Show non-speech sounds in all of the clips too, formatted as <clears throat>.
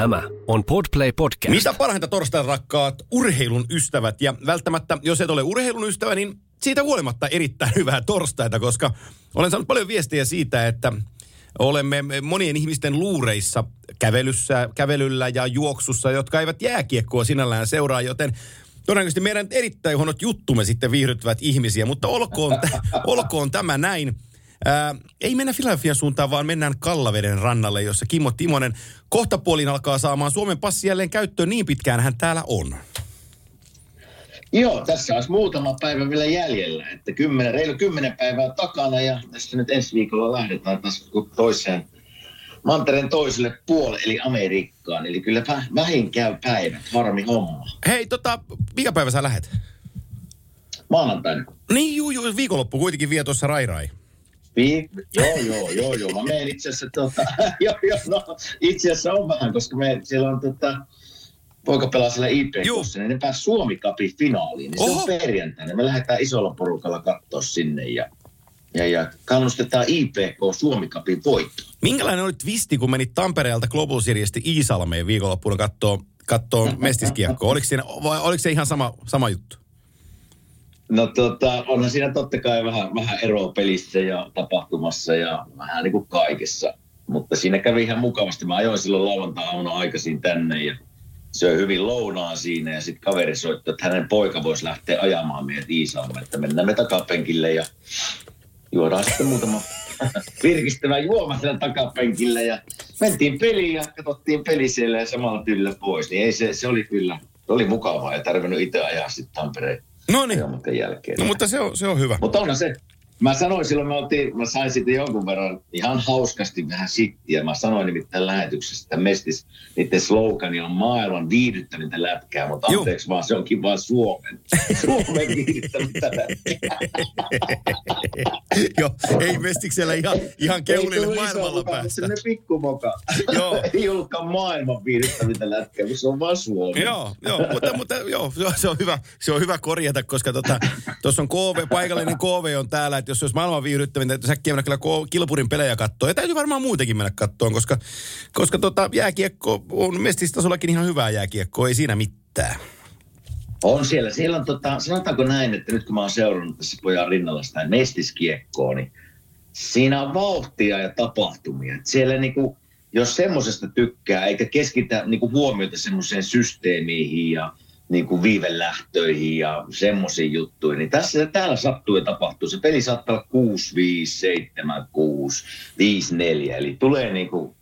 Tämä on Podplay Podcast. Mitä parhainta torstai rakkaat urheilun ystävät. Ja välttämättä, jos et ole urheilun ystävä, niin siitä huolimatta erittäin hyvää torstaita, koska olen saanut paljon viestiä siitä, että olemme monien ihmisten luureissa kävelyssä, kävelyllä ja juoksussa, jotka eivät jääkiekkoa sinällään seuraa, joten todennäköisesti meidän erittäin huonot juttumme sitten viihdyttävät ihmisiä, mutta olkoon, <laughs> olkoon tämä näin. Ää, ei mennä Filadelfian suuntaan, vaan mennään Kallaveden rannalle, jossa Kimmo Timonen kohtapuolin alkaa saamaan Suomen passi jälleen käyttöön niin pitkään hän täällä on. Joo, tässä olisi muutama päivä vielä jäljellä, että kymmenen, reilu kymmenen päivää takana ja tässä nyt ensi viikolla lähdetään taas toiseen mantereen toiselle puolelle, eli Amerikkaan. Eli kyllä vähin käy päivät, harmi homma. Hei, tota, mikä päivä sä lähet? Maanantaina. Niin, juu, juu, viikonloppu kuitenkin vie tuossa Rai Rai. Vi- joo, joo, joo, joo. Mä menen itse asiassa, tota, <laughs> joo, joo, no, itse asiassa on vähän, koska me, siellä on tota, poika pelaa siellä IPKssa, niin ne pääsi Suomi Cupin finaaliin. Niin se on perjantaina. Me lähdetään isolla porukalla katsoa sinne ja, ja, ja kannustetaan IPK Suomi Cupin voittoon. Minkälainen oli twisti, kun menit Tampereelta Global Seriesti Iisalmeen viikonloppuna katsoa kattoo <laughs> mestiskiekkoa? Oliko, siinä, vai oliko se ihan sama, sama juttu? No tota, onhan siinä totta kai vähän, vähän eroa pelissä ja tapahtumassa ja vähän niin kuin kaikessa. Mutta siinä kävi ihan mukavasti. Mä ajoin silloin lauantai-aamuna aikaisin tänne ja söi hyvin lounaan siinä ja sitten kaveri soitti, että hänen poika voisi lähteä ajamaan meidät Iisalmeen, että mennään me takapenkille ja juodaan sitten muutama <laughs> virkistävä juoma siellä takapenkille ja mentiin peliin ja katsottiin peli siellä ja samalla tyllä pois. Niin ei se, se oli kyllä, se oli mukavaa ja tarvinnut itse ajaa sitten Tampereen No niin. jälkeen. No, mutta se on, se on hyvä. Mutta onhan se, Mä sanoin silloin, mä, otin, mä sain sitten jonkun verran ihan hauskasti vähän sittiä. Mä sanoin nimittäin lähetyksessä, että Mestis, niiden slogani on maailman viihdyttävintä lätkää, mutta Juh. anteeksi vaan, se onkin vaan Suomen. Suomen viihdyttävintä lätkää. Joo, ei Mestiksellä ihan, ihan keulille maailmalla päästä. Se pikkumoka. Joo. <laughs> ei ollutkaan maailman viihdyttävintä lätkää, mutta se on vaan Suomi. Joo, joo mutta, mutta joo, se on hyvä, se on hyvä korjata, koska tuossa tota, on KV, paikallinen KV on täällä, että jos olisi maailman viihdyttävintä, että säkkiä mennä kyllä kilpurin pelejä katsoa. Ja täytyy varmaan muutenkin mennä katsoa, koska, koska tota, jääkiekko on mestistasollakin ihan hyvää jääkiekkoa, ei siinä mitään. On siellä. Siellä on, tota, sanotaanko näin, että nyt kun mä oon seurannut tässä pojan rinnalla sitä mestiskiekkoa, niin siinä on vauhtia ja tapahtumia. Et siellä niinku, jos semmoisesta tykkää, eikä keskitä niinku huomiota semmoiseen systeemiin ja niin kuin viivelähtöihin ja semmoisiin juttuihin. Niin tässä täällä sattuu ja tapahtuu. Se peli saattaa olla 6, 5, 7, 6, 5, 4. Eli tulee niin kuin,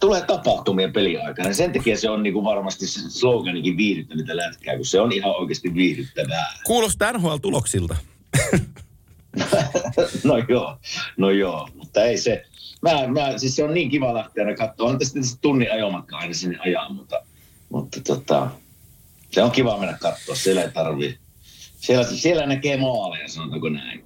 tulee tapahtumien peliaikana. Sen takia se on niin kuin varmasti se sloganikin viihdyttävintä lätkää, kun se on ihan oikeasti viihdyttävää. Kuulostaa NHL-tuloksilta. <laughs> no joo, no joo, mutta ei se, mä, mä, siis se on niin kiva lähteä katsoa. On tästä tunnin ajomatka aina sinne ajaa, mutta, mutta tota, se on kiva mennä katsoa, siellä ei tarvii. Siellä, siellä näkee maaleja, sanotaanko näin.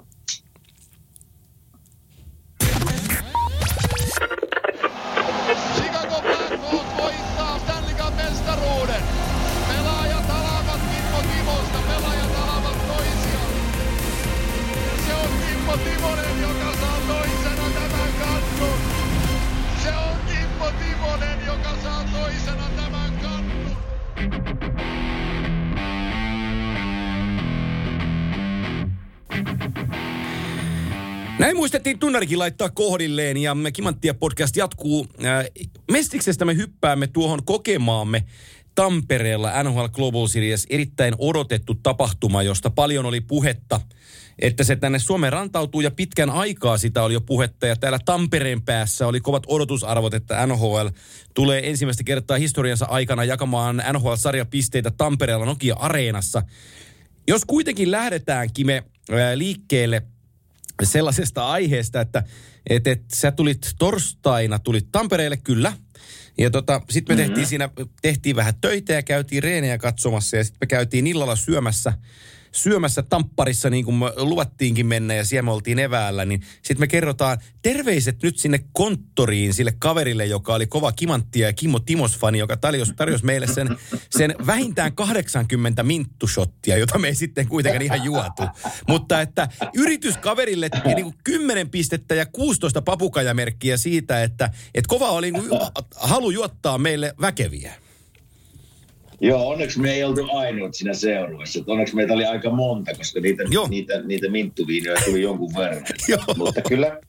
Näin muistettiin tunnarikin laittaa kohdilleen ja Kimanttia podcast jatkuu. Äh, Mestiksestä me hyppäämme tuohon kokemaamme Tampereella NHL Global Series erittäin odotettu tapahtuma, josta paljon oli puhetta, että se tänne Suomeen rantautuu ja pitkän aikaa sitä oli jo puhetta ja täällä Tampereen päässä oli kovat odotusarvot, että NHL tulee ensimmäistä kertaa historiansa aikana jakamaan NHL-sarjapisteitä Tampereella Nokia-areenassa. Jos kuitenkin lähdetään, Kime, äh, liikkeelle – sellaisesta aiheesta, että et, et, sä tulit torstaina, tulit Tampereelle kyllä. Ja tota, sitten me mm-hmm. tehtiin siinä, tehtiin vähän töitä ja käytiin reenejä katsomassa ja sitten me käytiin illalla syömässä, syömässä Tampparissa niin kuin me luvattiinkin mennä ja siellä me oltiin eväällä, niin sitten me kerrotaan terveiset nyt sinne konttoriin sille kaverille, joka oli kova kimanttia ja Kimmo Timos-fani, joka tarjosi, tarjosi meille sen, sen vähintään 80 minttushottia, jota me ei sitten kuitenkaan ihan juotu. Mutta että yrityskaverille niin kuin 10 pistettä ja 16 papukajamerkkiä siitä, että, että kova oli niin kuin, halu juottaa meille väkeviä. Joo, onneksi me ei oltu ainoat siinä seurueessa. Onneksi meitä oli aika monta, koska niitä, niitä, niitä minttuviinoja tuli jonkun verran. <laughs> Joo. Mutta kyllä,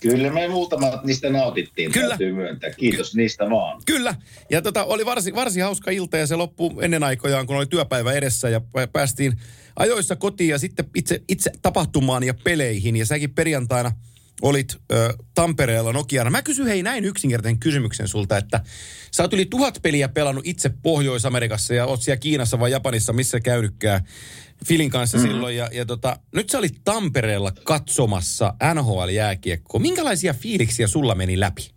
Kyllä me muutamat niistä nautittiin, Kyllä. täytyy myöntää. Kiitos Ky- niistä vaan. Kyllä. Ja tota, oli varsin, varsin hauska ilta ja se loppui ennen aikojaan, kun oli työpäivä edessä ja päästiin ajoissa kotiin ja sitten itse, itse tapahtumaan ja peleihin. Ja säkin perjantaina – olit ö, Tampereella Nokiana. Mä kysyn hei näin yksinkertaisen kysymyksen sulta, että sä oot yli tuhat peliä pelannut itse Pohjois-Amerikassa ja oot siellä Kiinassa vai Japanissa, missä käynytkään Filin kanssa mm-hmm. silloin. Ja, ja tota, nyt sä olit Tampereella katsomassa NHL-jääkiekkoa. Minkälaisia fiiliksiä sulla meni läpi?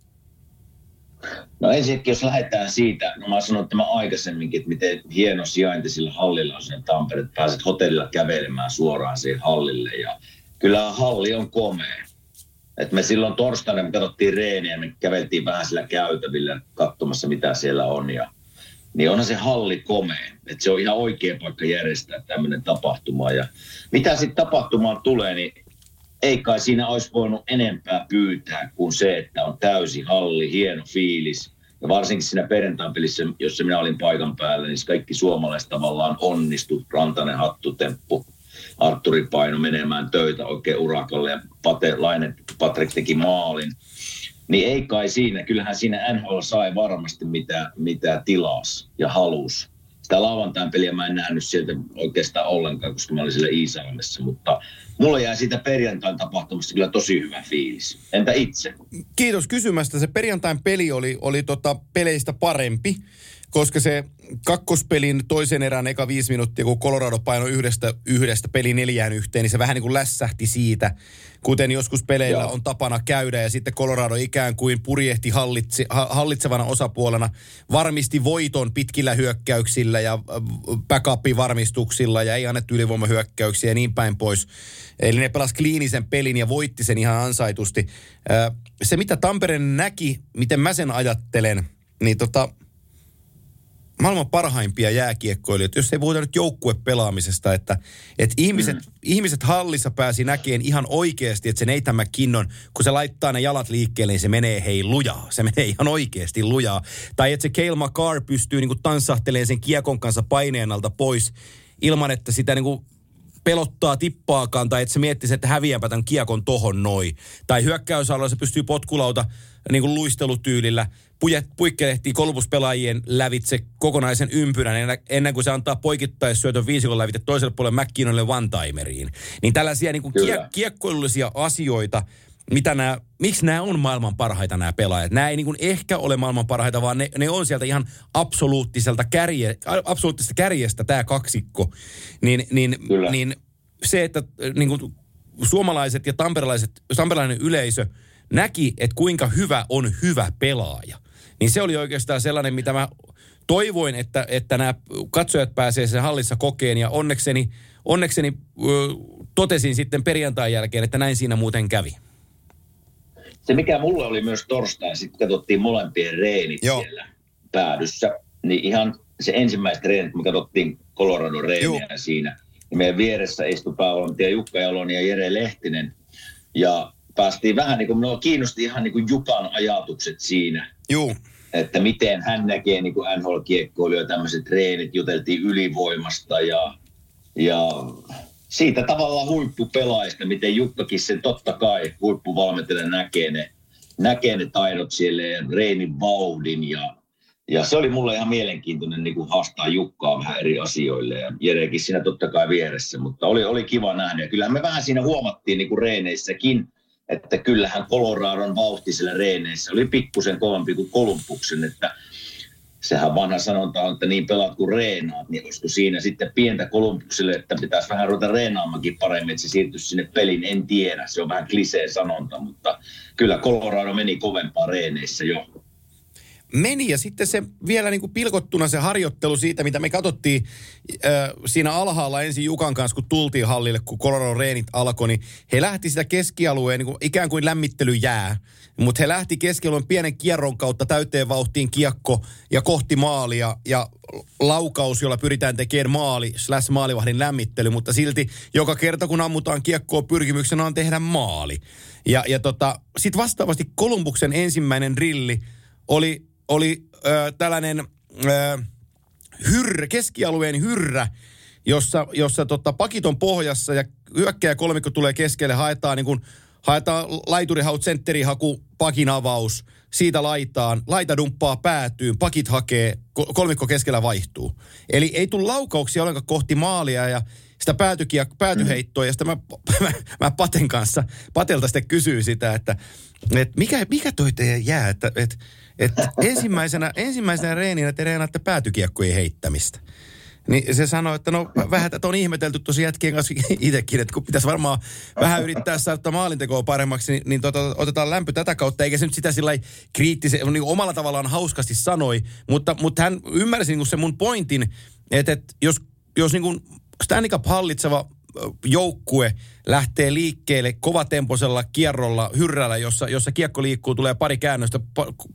No ensinnäkin, jos lähdetään siitä, no mä sanoin tämä aikaisemminkin, että miten hieno sijainti sillä hallilla on sen Tampere, että pääset hotellilla kävelemään suoraan siihen hallille ja kyllä halli on komea. Et me silloin torstaina me katsottiin reeniä, me käveltiin vähän sillä käytävillä katsomassa, mitä siellä on. Ja, niin onhan se halli komea. Että se on ihan oikea paikka järjestää tämmöinen tapahtuma. Ja mitä sitten tapahtumaan tulee, niin ei kai siinä olisi voinut enempää pyytää kuin se, että on täysi halli, hieno fiilis. Ja varsinkin siinä perjantain pelissä, jossa minä olin paikan päällä, niin kaikki suomalaiset tavallaan onnistu. Rantanen hattutemppu, Arturi paino menemään töitä oikein urakalle ja Pate, Laine Patrick teki maalin. Niin ei kai siinä, kyllähän siinä NHL sai varmasti mitä, mitä tilas ja halus. Sitä lauantain peliä mä en nähnyt sieltä oikeastaan ollenkaan, koska mä olin siellä Iisalmessa, mutta mulla jäi siitä perjantain tapahtumasta kyllä tosi hyvä fiilis. Entä itse? Kiitos kysymästä. Se perjantain peli oli, oli tota peleistä parempi koska se kakkospelin toisen erän eka viisi minuuttia, kun Colorado painoi yhdestä, yhdestä peli neljään yhteen, niin se vähän niin kuin lässähti siitä, kuten joskus peleillä Joo. on tapana käydä, ja sitten Colorado ikään kuin purjehti hallitse, hallitsevana osapuolena, varmisti voiton pitkillä hyökkäyksillä ja backupin varmistuksilla, ja ei annettu ylivoimahyökkäyksiä ja niin päin pois. Eli ne pelasi kliinisen pelin ja voitti sen ihan ansaitusti. Se, mitä Tampere näki, miten mä sen ajattelen, niin tota, maailman parhaimpia jääkiekkoilijoita, jos ei puhuta nyt joukkuepelaamisesta, että, että ihmiset, mm. ihmiset hallissa pääsi näkemään ihan oikeasti, että se Nathan McKinnon, kun se laittaa ne jalat liikkeelle, niin se menee hei lujaa. Se menee ihan oikeasti lujaa. Tai että se Kale McCarr pystyy niin kuin tanssahtelemaan sen kiekon kanssa paineen alta pois ilman, että sitä niin kuin pelottaa tippaakaan tai että se miettisi, että häviänpä tämän kiekon tohon noin. Tai hyökkäysalalla se pystyy potkulauta niin kuin luistelutyylillä puikkelehtii kolmuspelaajien lävitse kokonaisen ympyrän ennen kuin se antaa poikittaissyötön viisikon lävitse toiselle puolelle McKinnonille one-timeriin. Niin tällaisia niin kuin kie- kiekkoilullisia asioita, mitä nämä, miksi nämä on maailman parhaita nämä pelaajat. Nämä ei niin kuin ehkä ole maailman parhaita, vaan ne, ne on sieltä ihan absoluuttiselta kärje, absoluuttisesta kärjestä tämä kaksikko. Niin, niin, niin se, että niin kuin suomalaiset ja tamperelaiset, tamperelainen yleisö näki, että kuinka hyvä on hyvä pelaaja. Niin se oli oikeastaan sellainen, mitä mä toivoin, että, että nämä katsojat pääsee sen hallissa kokeen ja onnekseni, onnekseni totesin sitten perjantain jälkeen, että näin siinä muuten kävi. Se mikä mulle oli myös torstai, sitten katsottiin molempien reenit Joo. siellä päädyssä, niin ihan se ensimmäiset reenit, me katsottiin Colorado reeniä siinä, niin meidän vieressä istui päävalmentaja Jukka Jaloni ja Jere Lehtinen. Ja päästiin vähän niin kuin, minua kiinnosti ihan niin kuin Jukan ajatukset siinä. Joo että miten hän näkee niin kuin NHL-kiekkoilijoita, tämmöiset treenit, juteltiin ylivoimasta ja, ja siitä tavallaan huippupelaajista, miten Jukkakin sen totta kai huippuvalmentajalle näkee ne, näkee ne taidot siellä ja reenin vauhdin ja, ja se oli mulle ihan mielenkiintoinen niin kuin haastaa Jukkaa vähän eri asioille ja Jerekin siinä totta kai vieressä, mutta oli, oli kiva nähdä. Ja kyllähän me vähän siinä huomattiin niin kuin reeneissäkin, että kyllähän Coloradon vauhti siellä reeneissä oli pikkusen kovempi kuin Kolumbuksen, että sehän vanha sanonta on, että niin pelaat kuin reenaat, niin olisiko siinä sitten pientä Kolumbukselle, että pitäisi vähän ruveta reenaamakin paremmin, että se siirtyisi sinne pelin, en tiedä, se on vähän klisee sanonta, mutta kyllä Colorado meni kovempaa reeneissä jo. Meni ja sitten se vielä niin kuin pilkottuna se harjoittelu siitä, mitä me katsottiin äh, siinä alhaalla ensin Jukan kanssa, kun tultiin hallille, kun Colorado reenit alkoi, niin he lähti sitä keskialueen niin kuin ikään kuin lämmittelyjää. Mutta he lähti keskialueen pienen kierron kautta täyteen vauhtiin kiekko ja kohti maalia ja laukaus, jolla pyritään tekemään maali slash maalivahdin lämmittely, mutta silti joka kerta kun ammutaan kiekkoa pyrkimyksenä on tehdä maali. Ja, ja tota, sitten vastaavasti Kolumbuksen ensimmäinen rilli oli, oli ö, tällainen ö, hyrrä, keskialueen hyrrä, jossa, jossa tota, pakit on pohjassa ja hyökkäjä kolmikko tulee keskelle, haetaan niin kuin, haetaan laiturihaut, sentterihaku, pakin avaus, siitä laitaan, laita dumppaa päätyyn, pakit hakee, kolmikko keskellä vaihtuu. Eli ei tule laukauksia ollenkaan kohti maalia ja sitä päätykiä, päätyheittoa, ja sitten mä, <laughs> mä, mä Paten kanssa, Patelta sitten kysyy sitä, että, että mikä, mikä toi teidän jää, että, että, että ensimmäisenä, ensimmäisenä reeninä te reenaatte päätykiekkojen heittämistä. Niin se sanoi, että no vähän tätä on ihmetelty tosi jätkien kanssa itsekin, että kun pitäisi varmaan vähän yrittää saada maalintekoa paremmaksi, niin, niin tota, otetaan lämpö tätä kautta, eikä se nyt sitä sillä kriittisen, niin omalla tavallaan hauskasti sanoi, mutta, mutta hän ymmärsi niin se mun pointin, että, että jos, jos niin kuin Stanley Cup hallitseva joukkue lähtee liikkeelle kovatempoisella kierrolla, hyrrällä, jossa, jossa kiekko liikkuu, tulee pari käännöstä,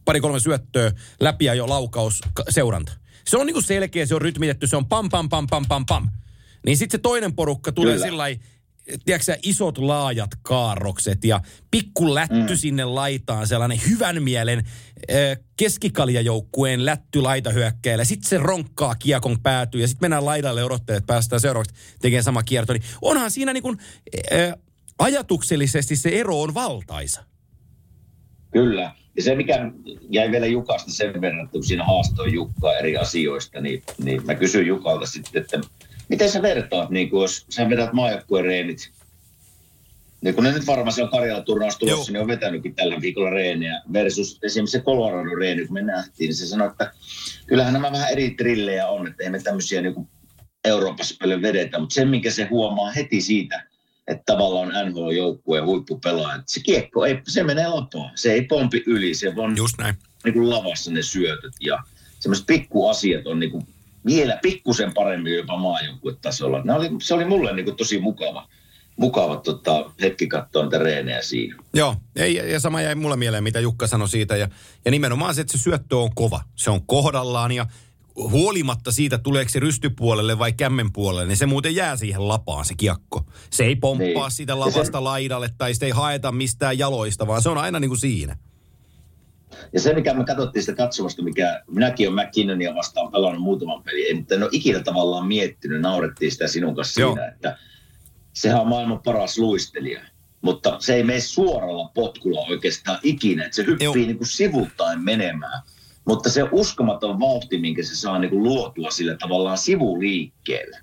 pari kolme syöttöä, läpi ja jo laukaus, seuranta. Se on niinku selkeä, se on rytmitetty, se on pam, pam, pam, pam, pam, pam. Niin sitten se toinen porukka tulee sillä tiedätkö isot laajat kaarrokset ja pikku lätty mm. sinne laitaan, sellainen hyvän mielen äh, keskikaljajoukkueen lätty laitahyökkäillä. Sitten se ronkkaa kiekon päätyy ja sitten mennään laidalle odottelemaan, että päästään seuraavaksi tekemään sama kierto. Niin onhan siinä niin kuin, äh, ajatuksellisesti se ero on valtaisa. Kyllä. Ja se, mikä jäi vielä Jukasta sen verran, että kun siinä haastoi Jukkaa eri asioista, niin, niin mä kysyin Jukalta sitten, että miten sä vertaat, niin kun jos sä vedät maajoukkueen reenit, niin kun ne nyt varmaan se on Karjala turnaus tulossa, niin on vetänytkin tällä viikolla reeniä versus esimerkiksi se Colorado reeni, kun me nähtiin, niin se sanoi, että kyllähän nämä vähän eri trillejä on, että ei me tämmöisiä niin Euroopassa paljon vedetä, mutta se, minkä se huomaa heti siitä, että tavallaan NHL-joukkueen huippupelaaja, että se kiekko, ei, se menee lapaan, se ei pompi yli, se on Just näin. Niin kuin lavassa ne syötöt ja semmoiset pikkuasiat on niin kuin vielä pikkusen paremmin jopa maajoukkuetasolla. Oli, se oli mulle niin kuin tosi mukava, mukava tota, hetki katsoa niitä reenejä siinä. Joo, ei, ja sama jäi mulle mieleen, mitä Jukka sanoi siitä. Ja, ja nimenomaan se, että se syöttö on kova. Se on kohdallaan ja huolimatta siitä, tuleeko se rystypuolelle vai kämmen puolelle, niin se muuten jää siihen lapaan se kiekko. Se ei pomppaa niin. sitä lavasta se... laidalle tai sitä ei haeta mistään jaloista, vaan se on aina niin kuin siinä. Ja se, mikä me katsottiin sitä katsomasta, mikä minäkin olen McKinnonia vastaan pelannut muutaman pelin, mutta en ole ikinä tavallaan miettinyt, naurettiin sitä sinun kanssa Joo. siinä, että sehän on maailman paras luistelija. Mutta se ei mene suoralla potkulla oikeastaan ikinä, että se hyppii niin kuin sivuttain menemään. Mutta se uskomaton vauhti, minkä se saa niin kuin luotua sillä tavallaan sivuliikkeelle.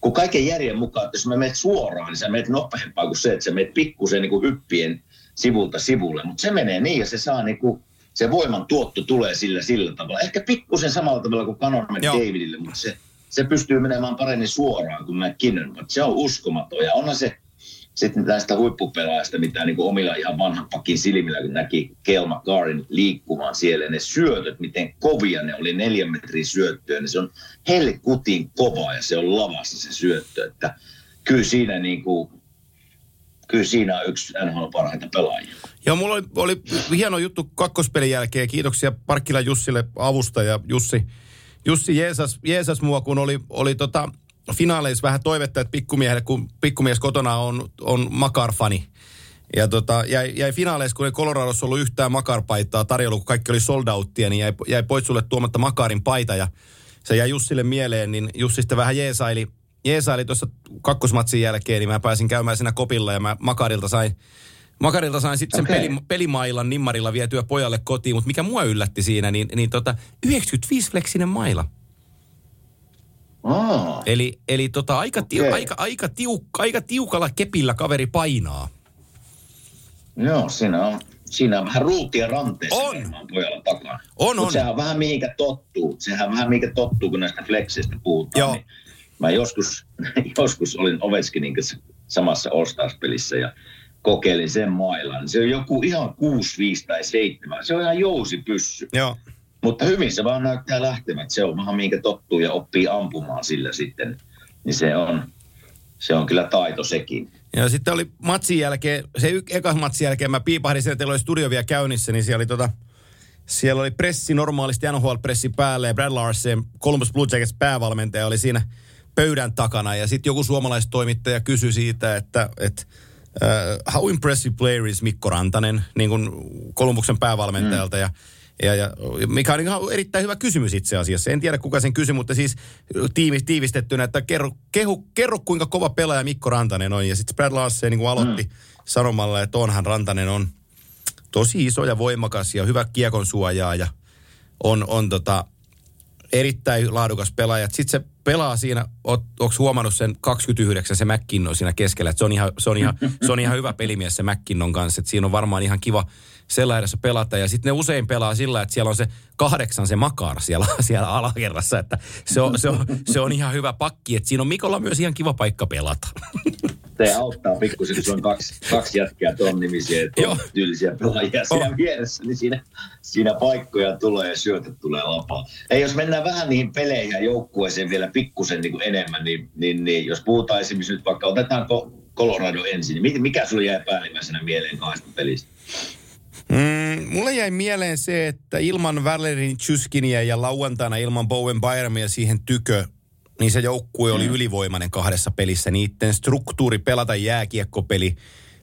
Kun kaiken järjen mukaan, että jos mä menet suoraan, niin sä menet nopeampaa kuin se, että sä menet pikkusen niin kuin hyppien sivulta sivulle. Mutta se menee niin ja se saa niin kuin se voiman tuotto tulee sillä sillä tavalla. Ehkä pikkusen samalla tavalla kuin Canon Davidille, mutta se, se pystyy menemään paremmin suoraan kuin McKinnon. Mutta se on uskomaton ja onhan se sitten näistä huippupelaajista, mitä niin kuin omilla ihan vanhan pakin silmillä, kun näki Kelma Karin liikkumaan siellä, ne syötöt, miten kovia ne oli, neljän metrin syöttöä, niin se on helkutin kova ja se on lavassa se syöttö, että kyllä siinä niin kuin kyllä siinä on yksi NHL parhaita pelaajia. Joo, mulla oli, oli hieno juttu kakkospelin jälkeen. Kiitoksia Parkkila Jussille avusta ja Jussi, Jussi Jeesas, Jeesas mua, kun oli, oli tota, finaaleissa vähän toivetta, että pikkumiehelle, kun pikkumies kotona on, on Makar-fani. Ja tota, jäi, jäi finaaleissa, kun ei Coloradossa ollut yhtään Makar-paitaa tarjolla, kun kaikki oli sold outtia, niin jäi, jäi pois sulle tuomatta Makarin paita ja se jäi Jussille mieleen, niin Jussi sitten vähän jeesaili, jeesaili tuossa kakkosmatsin jälkeen, niin mä pääsin käymään siinä kopilla ja mä Makarilta sain, Makarilta sain sitten okay. sen peli, pelimailan nimmarilla vietyä pojalle kotiin, mutta mikä mua yllätti siinä, niin, niin tota, 95-fleksinen maila. Oh. Eli, eli tota, aika, okay. tiu, aika, aika, tiuk, aika tiukalla kepillä kaveri painaa. Joo, siinä on, siinä on vähän ruutia ranteessa on. pojalla takana. On, Mut on. sehän on vähän mihinkä tottuu. Sehän on vähän mihinkä tottuu, kun näistä flexeistä puhutaan. Joo. Niin Mä joskus, <laughs> joskus olin Ovechkinin kanssa samassa All Stars-pelissä ja kokeilin sen mailan. Se on joku ihan 6, 5 tai 7. Se on ihan pyssy. Joo. Mutta hyvin se vaan näyttää lähtevät. Se on vähän minkä tottuu ja oppii ampumaan sillä sitten. Niin se on, se on kyllä taito sekin. Ja sitten oli matsin jälkeen, se y- ekas matsin jälkeen mä piipahdin siellä, teillä oli studio vielä käynnissä, niin siellä oli tota, siellä oli pressi normaalisti NHL-pressi päälle ja Brad Larsen, Columbus Blue Jackets päävalmentaja, oli siinä pöydän takana. Ja sitten joku suomalaistoimittaja kysyi siitä, että, että uh, how impressive player is Mikko Rantanen, niin kuin Kolumbuksen päävalmentajalta. Mm. Ja ja, ja, mikä on ihan erittäin hyvä kysymys itse asiassa. En tiedä kuka sen kysyi, mutta siis tiivis, tiivistettynä, että kerro, kehu, kerro kuinka kova pelaaja Mikko Rantanen on. Ja sitten Brad Larsen niin aloitti mm. sanomalla, että onhan Rantanen on tosi iso ja voimakas ja hyvä kiekon suojaa ja on, on tota, erittäin laadukas pelaaja. Sitten se pelaa siinä, onko huomannut sen 29, se McKinnon siinä keskellä, että se on ihan, se on ihan, se on ihan hyvä pelimies se McKinnon kanssa, että siinä on varmaan ihan kiva sella edessä pelata. Ja sitten ne usein pelaa sillä, että siellä on se kahdeksan se makar siellä, <laughs> siellä alakerrassa, että se on, se, on, se on ihan hyvä pakki, että siinä on Mikolla myös ihan kiva paikka pelata. Se auttaa pikkusen, kun on kaksi, kaksi jätkää tuon nimisiä, tuon tyylisiä pelaajia siinä vieressä, niin siinä, siinä paikkoja tulee ja syötöt tulee lapaa. Ei, jos mennään vähän niihin peleihin ja joukkueeseen vielä pikkusen niin enemmän, niin, niin, niin, jos puhutaan esimerkiksi nyt vaikka, otetaanko Colorado ensin, niin mikä sulle jäi päällimmäisenä mieleen kahdesta pelistä? Mm, mulle jäi mieleen se, että ilman Valerin Chyskinia ja lauantaina ilman Bowen Bayramia siihen tykö, niin se joukkue oli mm. ylivoimainen kahdessa pelissä. Niiden struktuuri pelata jääkiekkopeli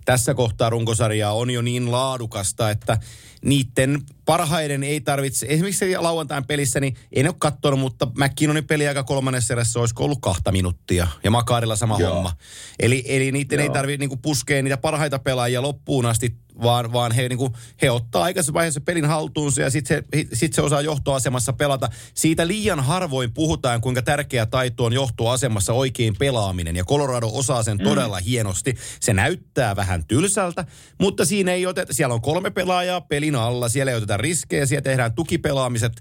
tässä kohtaa runkosarjaa on jo niin laadukasta, että niiden parhaiden ei tarvitse, esimerkiksi lauantain pelissä, niin en ole katsonut, mutta McKinnonin aika kolmannessa erässä olisiko ollut kahta minuuttia ja Makaarilla sama Joo. homma. Eli, eli niiden Joo. ei tarvitse niinku puskea niitä parhaita pelaajia loppuun asti vaan, vaan he, niin kuin, he ottaa aikaisessa vaiheessa pelin haltuunsa ja sitten se, sit se osaa johtoasemassa pelata. Siitä liian harvoin puhutaan, kuinka tärkeä taito on johtoasemassa oikein pelaaminen. Ja Colorado osaa sen mm. todella hienosti. Se näyttää vähän tylsältä, mutta siinä ei oteta, siellä on kolme pelaajaa pelin alla, siellä ei oteta riskejä, siellä tehdään tukipelaamiset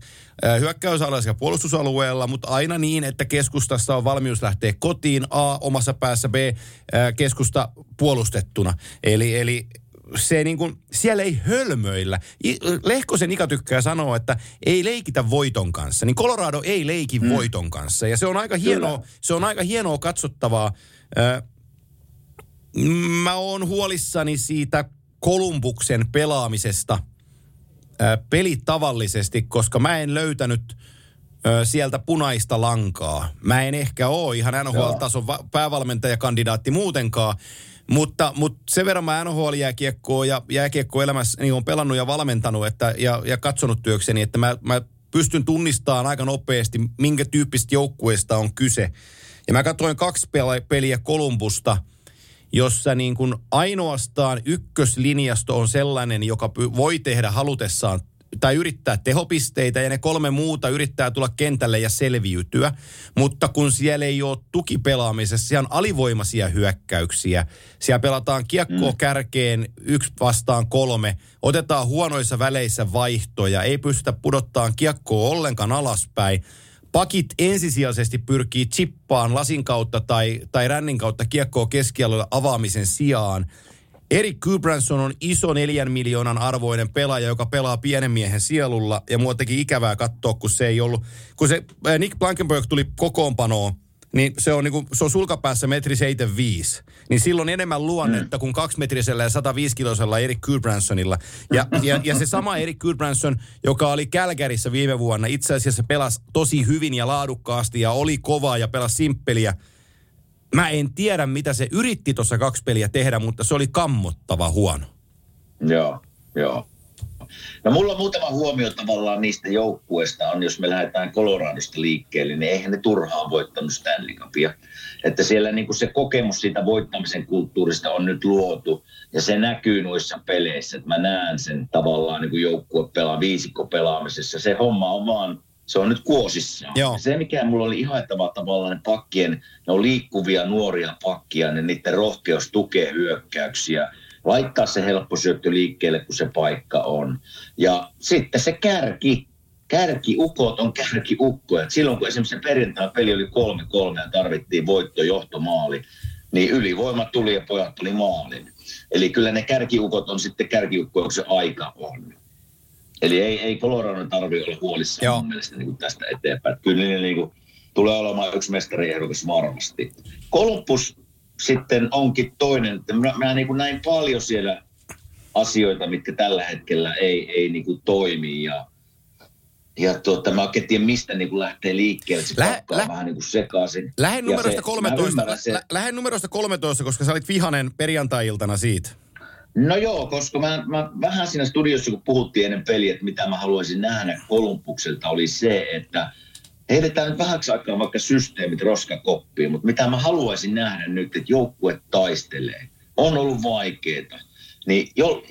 hyökkäysalueella ja puolustusalueella, mutta aina niin, että keskustassa on valmius lähteä kotiin, A omassa päässä, B keskusta puolustettuna. Eli, eli se niin kuin, siellä ei hölmöillä. Lehkosen Ika tykkää sanoa, että ei leikitä voiton kanssa. Niin Colorado ei leiki mm. voiton kanssa. Ja se on aika hienoa, se on aika hienoa katsottavaa. Mä oon huolissani siitä Kolumbuksen pelaamisesta pelitavallisesti, koska mä en löytänyt sieltä punaista lankaa. Mä en ehkä ole ihan NHL-tason päävalmentajakandidaatti muutenkaan, mutta, mutta sen verran mä NHL-jääkiekkoa ja jääkiekkoelämässä niin on pelannut ja valmentanut että, ja, ja katsonut työkseni, että mä, mä pystyn tunnistamaan aika nopeasti, minkä tyyppistä joukkueesta on kyse. Ja mä katsoin kaksi peliä Kolumbusta, jossa niin kuin ainoastaan ykköslinjasto on sellainen, joka voi tehdä halutessaan tai yrittää tehopisteitä ja ne kolme muuta yrittää tulla kentälle ja selviytyä. Mutta kun siellä ei ole tukipelaamisessa, siellä on alivoimaisia hyökkäyksiä. Siellä pelataan kiekkoa mm. kärkeen yksi vastaan kolme. Otetaan huonoissa väleissä vaihtoja. Ei pystytä pudottaa kiekkoa ollenkaan alaspäin. Pakit ensisijaisesti pyrkii chippaan lasin kautta tai, tai rännin kautta kiekkoa keskialueella avaamisen sijaan. Erik Gudbranson on iso neljän miljoonan arvoinen pelaaja, joka pelaa pienen miehen sielulla. Ja mua teki ikävää katsoa, kun se ei ollut... Kun se äh, Nick Blankenberg tuli kokoonpanoon, niin se on, niin kuin, se on sulkapäässä metri 75. Niin silloin enemmän luonnetta mm. kuin kaksimetrisellä ja 105 kilosella Erik Gudbransonilla. Ja, ja, ja se sama Erik Gudbranson, joka oli Kälkärissä viime vuonna, itse asiassa pelasi tosi hyvin ja laadukkaasti ja oli kova ja pelasi simppeliä – Mä en tiedä, mitä se yritti tuossa kaksi peliä tehdä, mutta se oli kammottava huono. Joo, joo. No mulla on muutama huomio tavallaan niistä joukkueista on, jos me lähdetään Coloradosta liikkeelle, niin eihän ne turhaan voittanut Stanley Cupia. Että siellä niin kuin se kokemus siitä voittamisen kulttuurista on nyt luotu ja se näkyy noissa peleissä. Että mä näen sen tavallaan niin kuin joukkue pelaa viisikko pelaamisessa. Se homma on vaan se on nyt kuosissa. Joo. Se, mikä mulla oli ihattavaa tavallaan ne pakkien, ne on liikkuvia nuoria pakkia, ne niiden rohkeus tukee hyökkäyksiä, laittaa se helppo syöttö liikkeelle, kun se paikka on. Ja sitten se kärki, kärkiukot on kärkiukkoja. Silloin kun esimerkiksi se perjantai peli oli 3-3 ja tarvittiin voitto, johtomaali, niin ylivoima tuli ja pojat tuli maalin. Eli kyllä ne kärkiukot on sitten kärkiukkoja, kun se aika on. Eli ei, ei Colorado tarvitse olla huolissaan Joo. mun mielestä niin kuin tästä eteenpäin. Kyllä ne niin kuin, tulee olemaan yksi mestariehdokas varmasti. Columbus sitten onkin toinen, että mä, mä niin kuin näin paljon siellä asioita, mitkä tällä hetkellä ei, ei niin kuin toimi ja ja tuota, mä oikein tiedä, mistä niin kuin lähtee liikkeelle. Se Lähe- pakkaa lä- vähän niin kuin sekaisin. Lähden numerosta se- 13. mä ymmärrän sen. Lä, lähden numerosta 13, koska sä olit vihanen perjantai-iltana siitä. No joo, koska mä, mä vähän siinä studiossa, kun puhuttiin ennen peliä, että mitä mä haluaisin nähdä Kolumbukselta, oli se, että heitetään nyt vähäksi aikaa vaikka systeemit roskakoppiin, mutta mitä mä haluaisin nähdä nyt, että joukkue taistelee. On ollut vaikeeta. Niin jo,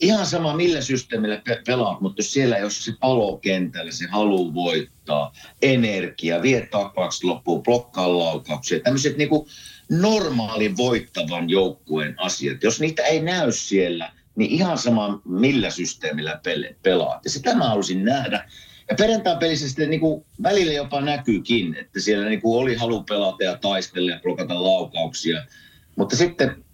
ihan sama millä systeemillä pe- pelaat, mutta jos siellä ole se palo kentällä, se halu voittaa, energia, vie takaaksi loppuun, blokkaa laukauksia, tämmöiset niinku normaalin voittavan joukkueen asiat. Jos niitä ei näy siellä, niin ihan sama millä systeemillä pele- pelaat. Ja sitä mä halusin nähdä. Ja perjantain pelissä sitten niin kuin välillä jopa näkyykin, että siellä niin kuin oli halu pelata ja taistella ja blokata laukauksia. Mutta sitten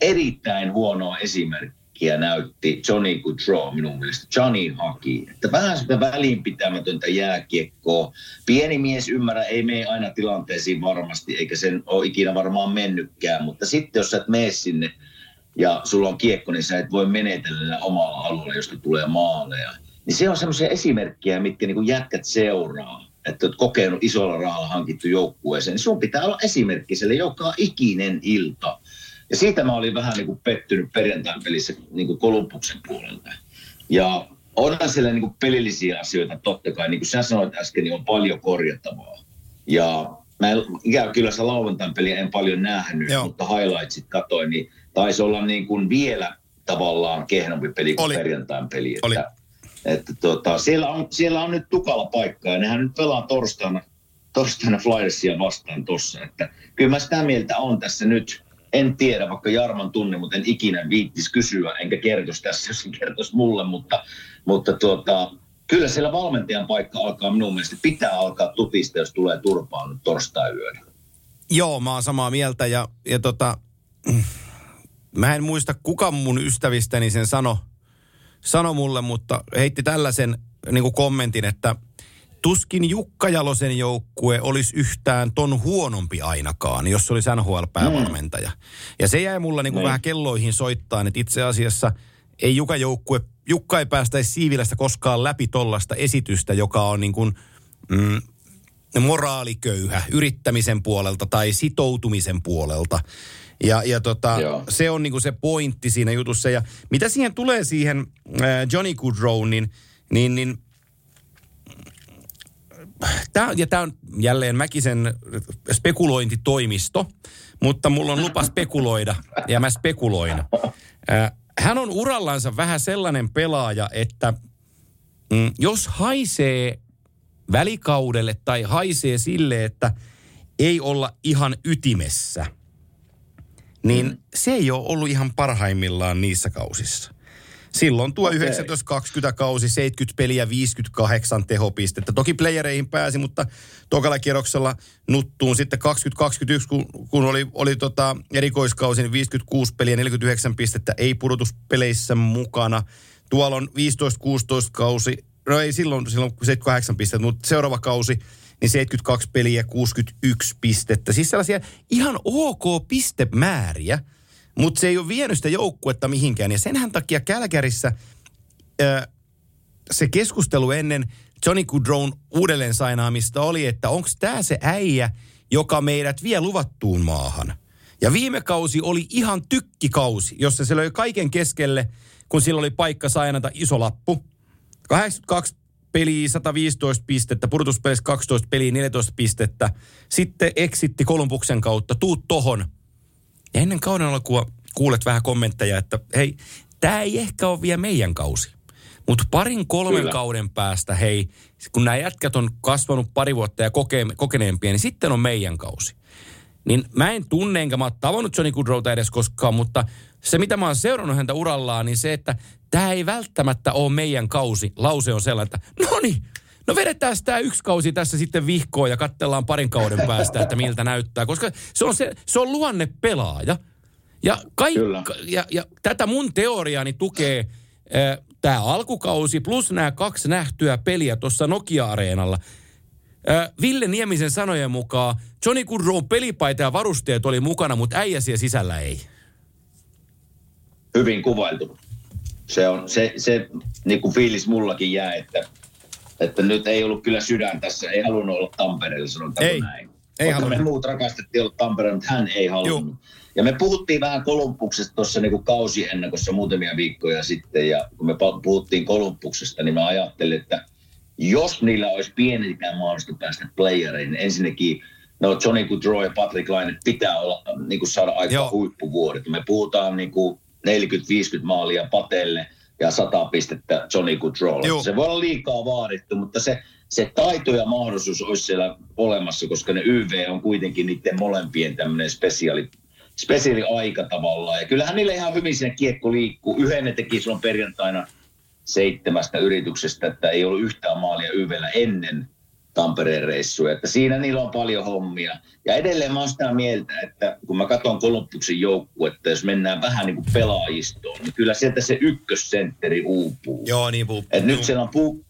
erittäin huonoa esimerkkiä näytti Johnny Goodrow minun mielestä. Johnny haki. Että vähän sitä välinpitämätöntä jääkiekkoa. Pieni mies ymmärrä, ei mene aina tilanteisiin varmasti, eikä sen ole ikinä varmaan mennytkään. Mutta sitten jos sä et mene sinne ja sulla on kiekko, niin sä et voi menetellä omalla alueella, josta tulee maaleja. Niin se on semmoisia esimerkkejä, mitkä niin jätkät seuraa. Että olet kokenut isolla rahalla hankittu joukkueeseen, niin sun pitää olla esimerkkiselle joka ikinen ilta. Ja siitä mä olin vähän niin kuin pettynyt perjantain pelissä niin kuin Kolumbuksen puolelta. Ja onhan siellä niin kuin pelillisiä asioita totta kai, niin kuin sä sanoit äsken, niin on paljon korjattavaa. Ja mä en, ikävä kyllä sitä lauantain peliä en paljon nähnyt, Joo. mutta highlightsit katoin, niin taisi olla niin kuin vielä tavallaan kehnompi peli kuin Oli. perjantain peli. Oli. Että, että tota, siellä, on, siellä on nyt tukala paikka ja nehän nyt pelaa torstaina, torstaina Flyersia vastaan tossa. Että kyllä mä sitä mieltä on tässä nyt, en tiedä, vaikka Jarman tunne, mutta en ikinä viittis kysyä, enkä kertoisi tässä, jos kertoisi mulle, mutta, mutta tuota, kyllä siellä valmentajan paikka alkaa minun mielestä, pitää alkaa tutista, jos tulee turpaan nyt torstai-yönä. Joo, mä oon samaa mieltä ja, ja tota, mä en muista kuka mun ystävistäni sen sano, sano mulle, mutta heitti tällaisen niin kommentin, että tuskin Jukka Jalosen joukkue olisi yhtään ton huonompi ainakaan, jos se olisi NHL-päävalmentaja. Ja se jäi mulla niin kuin Niin. vähän kelloihin soittaa, että itse asiassa ei Juka joukkue, Jukka ei päästäisi Siivilästä koskaan läpi tollasta esitystä, joka on niin kuin, mm, moraaliköyhä yrittämisen puolelta tai sitoutumisen puolelta. Ja, ja tota, Joo. se on niinku se pointti siinä jutussa. Ja mitä siihen tulee siihen äh, Johnny Goodrow, niin, niin, niin Tää, ja tämä on jälleen Mäkisen spekulointitoimisto, mutta mulla on lupa spekuloida ja mä spekuloin. Hän on urallansa vähän sellainen pelaaja, että mm, jos haisee välikaudelle tai haisee sille, että ei olla ihan ytimessä, niin mm. se ei ole ollut ihan parhaimmillaan niissä kausissa. Silloin tuo Okei. 19-20 kausi, 70 peliä, 58 tehopistettä. Toki playereihin pääsi, mutta tokalla kierroksella nuttuun sitten 2021, kun, kun oli, oli tota erikoiskausi, niin 56 peliä, 49 pistettä, ei pudotuspeleissä mukana. Tuolla on 15-16 kausi, no ei silloin, silloin 78 pistettä, mutta seuraava kausi, niin 72 peliä, 61 pistettä. Siis sellaisia ihan ok pistemääriä, mutta se ei ole vienyt sitä joukkuetta mihinkään. Ja senhän takia Kälkärissä ö, se keskustelu ennen Johnny Goodrown uudelleen sainaamista oli, että onko tämä se äijä, joka meidät vie luvattuun maahan. Ja viime kausi oli ihan tykkikausi, jossa se löi kaiken keskelle, kun sillä oli paikka sainata iso lappu. 82 peliä, 115 pistettä, pudotuspelissä 12 peliä, 14 pistettä. Sitten eksitti Kolumbuksen kautta, tuu tohon. Ja ennen kauden alkua kuulet vähän kommentteja, että hei, tämä ei ehkä ole vielä meidän kausi. Mutta parin kolmen Kyllä. kauden päästä, hei, kun nämä jätkät on kasvanut pari vuotta ja koke, kokeneempia, niin sitten on meidän kausi. Niin mä en tunne, enkä mä oon tavannut Johnny Goodrowta edes koskaan, mutta se mitä mä oon seurannut häntä urallaan, niin se, että tämä ei välttämättä ole meidän kausi. Lause on sellainen, että no niin, no vedetään tämä yksi kausi tässä sitten vihkoon ja katsellaan parin kauden päästä, että miltä näyttää. Koska se on, se, se on luonne pelaaja. Ja, Kyllä. kaikka, ja, ja tätä mun teoriaani tukee äh, tämä alkukausi plus nämä kaksi nähtyä peliä tuossa Nokia-areenalla. Äh, Ville Niemisen sanojen mukaan Johnny Goodrow pelipaita ja varusteet oli mukana, mutta äijä siellä sisällä ei. Hyvin kuvailtu. Se, on, se, se niin kuin fiilis mullakin jää, että, että nyt ei ollut kyllä sydän tässä, ei halunnut olla Tampereella, sanotaan Ei. näin. Ei Vaikka halunnut. me muut rakastettiin olla Tampereella, mutta hän ei halunnut. Joo. Ja me puhuttiin vähän Kolumbuksesta tuossa niin kausiennakossa muutamia viikkoja sitten, ja kun me puhuttiin Kolumbuksesta, niin mä ajattelin, että jos niillä olisi pienikään mahdollista päästä playereihin, niin ensinnäkin no Johnny Goodrow ja Patrick Laine pitää olla, niin kuin saada aika Joo. huippuvuodet. Me puhutaan niin kuin 40-50 maalia Patelle ja 100 pistettä Johnny Goodrow. Joo. Se voi olla liikaa vaadittu, mutta se, se taito ja mahdollisuus olisi siellä olemassa, koska ne YV on kuitenkin niiden molempien tämmöinen spesiaali, spesiaali aika tavallaan. Ja kyllähän niille ihan hyvin sinne kiekko liikkuu. Yhden ne teki silloin perjantaina seitsemästä yrityksestä, että ei ollut yhtään maalia YVllä ennen Tampereen reissuja. Että siinä niillä on paljon hommia. Ja edelleen mä oon sitä mieltä, että kun mä katson Kolumbuksen joukkuetta, jos mennään vähän niin kuin pelaajistoon, niin kyllä sieltä se ykkössentteri uupuu. Joo, niin puu. Et nyt siellä on, Puu,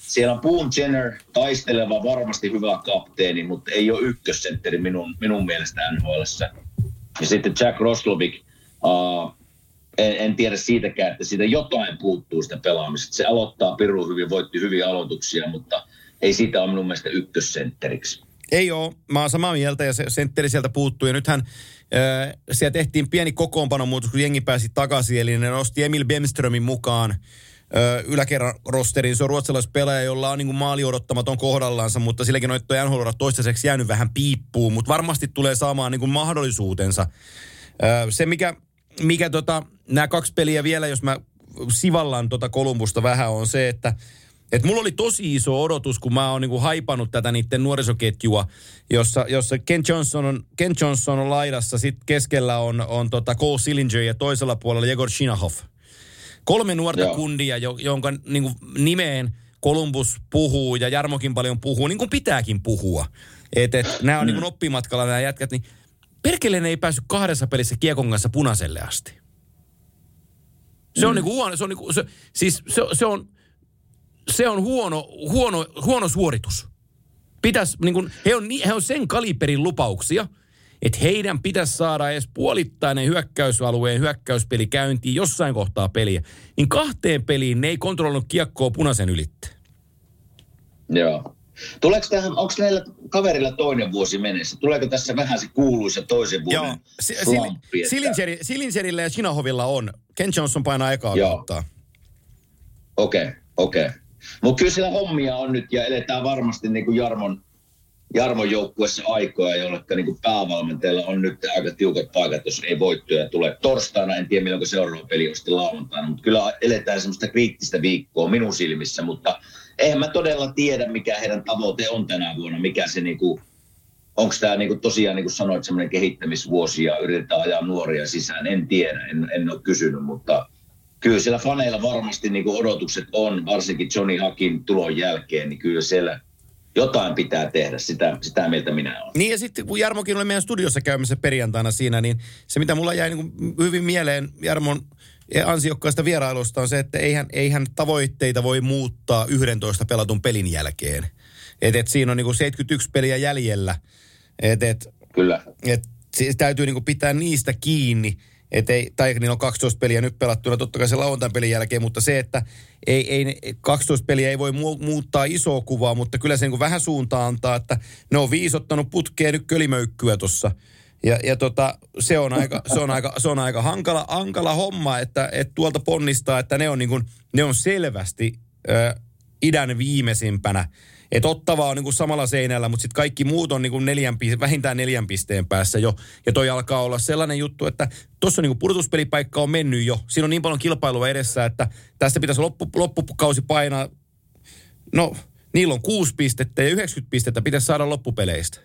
siellä on Boone Jenner, taisteleva, varmasti hyvä kapteeni, mutta ei ole ykkössentteri minun, minun mielestä NHLssä. Ja sitten Jack Roslovic, uh, en, en tiedä siitäkään, että siitä jotain puuttuu sitä pelaamista. Se aloittaa pirun hyvin, voitti hyviä aloituksia, mutta ei siitä ole minun mielestä ykkössentteriksi. Ei ole, mä oon samaa mieltä ja se sentteri sieltä puuttuu. Ja nythän äh, siellä tehtiin pieni kokoonpanomuutos, kun jengi pääsi takaisin. Eli ne nosti Emil Bemströmin mukaan äh, yläkerran rosteriin. Se on ruotsalaispelaaja, jolla on niin kuin maali odottamaton kohdallaansa, mutta silläkin on NHL toistaiseksi jäänyt vähän piippuun. Mutta varmasti tulee saamaan niin kuin mahdollisuutensa. Äh, se, mikä, mikä tota, nämä kaksi peliä vielä, jos mä sivallan tota Kolumbusta vähän, on se, että et mulla oli tosi iso odotus, kun mä oon niinku haipannut tätä niiden nuorisoketjua, jossa, jossa Ken, Johnson on, Ken Johnson on laidassa, sitten keskellä on, on tota Cole Sillinger ja toisella puolella Jegor Shinahov. Kolme nuorta Joo. kundia, jo, jonka niinku nimeen Columbus puhuu ja Jarmokin paljon puhuu, niin kuin pitääkin puhua. Et, et, nämä on mm. niin oppimatkalla nämä jätkät, niin perkele ne ei päässyt kahdessa pelissä kiekon kanssa punaiselle asti. Se on niinku huono, se on niinku, se, siis se, se on, se on huono, huono, huono suoritus. Pitäis, niin kun, he, on, he on sen kaliberin lupauksia, että heidän pitäisi saada edes puolittainen hyökkäysalueen hyökkäyspeli käyntiin jossain kohtaa peliä. Niin kahteen peliin ne ei kontrolloinut kiekkoa punaisen ylitte. Joo. Tuleeko tähän, onko näillä kaverilla toinen vuosi mennessä? Tuleeko tässä vähän se kuuluisa toisen vuoden slumpi? että- Silinseri, Silinserillä ja Shinahovilla on. Ken Johnson painaa ekaa Joo. kautta. Okei, okei. Mutta kyllä siellä hommia on nyt ja eletään varmasti niin kuin Jarmon, Jarmon joukkuessa aikoja, jolloin niin kuin päävalmentajalla on nyt aika tiukat paikat, jos ei voittoja tule. Torstaina, en tiedä milloin seuraava peli on sitten lauantaina, mutta kyllä eletään semmoista kriittistä viikkoa minun silmissä, mutta eihän mä todella tiedä, mikä heidän tavoite on tänä vuonna, mikä se niin kuin, onko tämä niin kuin tosiaan, niin kuin sanoit, semmoinen kehittämisvuosi ja yritetään ajaa nuoria sisään, en tiedä, en, en ole kysynyt, mutta kyllä siellä faneilla varmasti niin odotukset on, varsinkin Johnny Hakin tulon jälkeen, niin kyllä siellä jotain pitää tehdä, sitä, sitä mieltä minä olen. Niin ja sitten kun Jarmokin oli meidän studiossa käymässä perjantaina siinä, niin se mitä mulla jäi niin hyvin mieleen Jarmon ansiokkaista vierailusta on se, että eihän, eihän tavoitteita voi muuttaa 11 pelatun pelin jälkeen. Et, et siinä on niin kuin 71 peliä jäljellä. Et, et, Kyllä. et siis täytyy niin kuin pitää niistä kiinni. Et ei, tai niillä on 12 peliä nyt pelattuna totta kai se lauantain pelin jälkeen, mutta se, että ei, ei, ne- 12 peliä ei voi mu- muuttaa isoa kuvaa, mutta kyllä se niin vähän suuntaa antaa, että ne on viisottanut putkeen nyt kölimöykkyä tuossa. Ja, ja tota, se on aika, se on aika, se on aika hankala, hankala homma, että, että tuolta ponnistaa, että ne on, niin kuin, ne on selvästi ö, idän viimeisimpänä. Että Ottava on niin kuin samalla seinällä, mutta sitten kaikki muut on niin kuin neljän, vähintään neljän pisteen päässä jo. Ja toi alkaa olla sellainen juttu, että tuossa niin pudotuspelipaikka on mennyt jo. Siinä on niin paljon kilpailua edessä, että tästä pitäisi loppu, loppukausi painaa. No, niillä on kuusi pistettä ja 90 pistettä pitäisi saada loppupeleistä.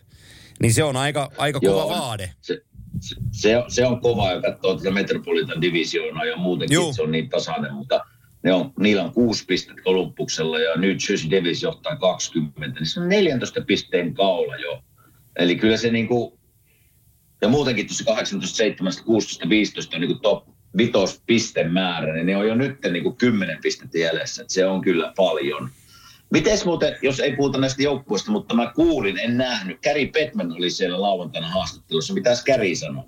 Niin se on aika, aika kova Joo. vaade. Se, se, se, on, se on kova, ja katsoo tätä Metropolitan divisioonaa ja muutenkin, Joo. se on niin tasainen, mutta ne on, niillä on kuusi pistettä Kolumbuksella ja New Jersey Devils johtaa 20, niin se on 14 pisteen kaula jo. Eli kyllä se niin kuin, ja muutenkin tuossa 18, 17, 16, 15 on niin kuin top, vitospistemäärä, niin ne on jo nyt niin kuin 10 pistettä jäljessä. Se on kyllä paljon. Miten muuten, jos ei puhuta näistä joukkueista, mutta mä kuulin, en nähnyt. Käri Petman oli siellä lauantaina haastattelussa. Mitäs Käri sanoi?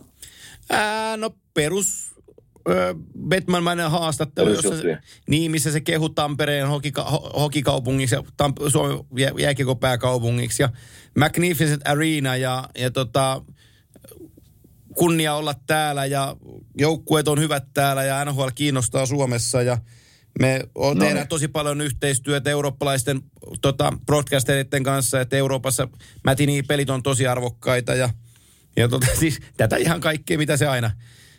Ää, no perus Batman-mainen haastattelu, jossa se, niin, missä se kehu Tampereen hokika, hokikaupungiksi ja Tamp- Suomen jääkiekopääkaupungiksi ja Magnificent Arena ja, ja tota, kunnia olla täällä ja joukkueet on hyvät täällä ja NHL kiinnostaa Suomessa ja me no. tehdään niin. tosi paljon yhteistyötä eurooppalaisten tota, broadcasteritten kanssa, että Euroopassa Mätini-pelit on tosi arvokkaita ja, ja tota, siis tätä ihan kaikkea, mitä se aina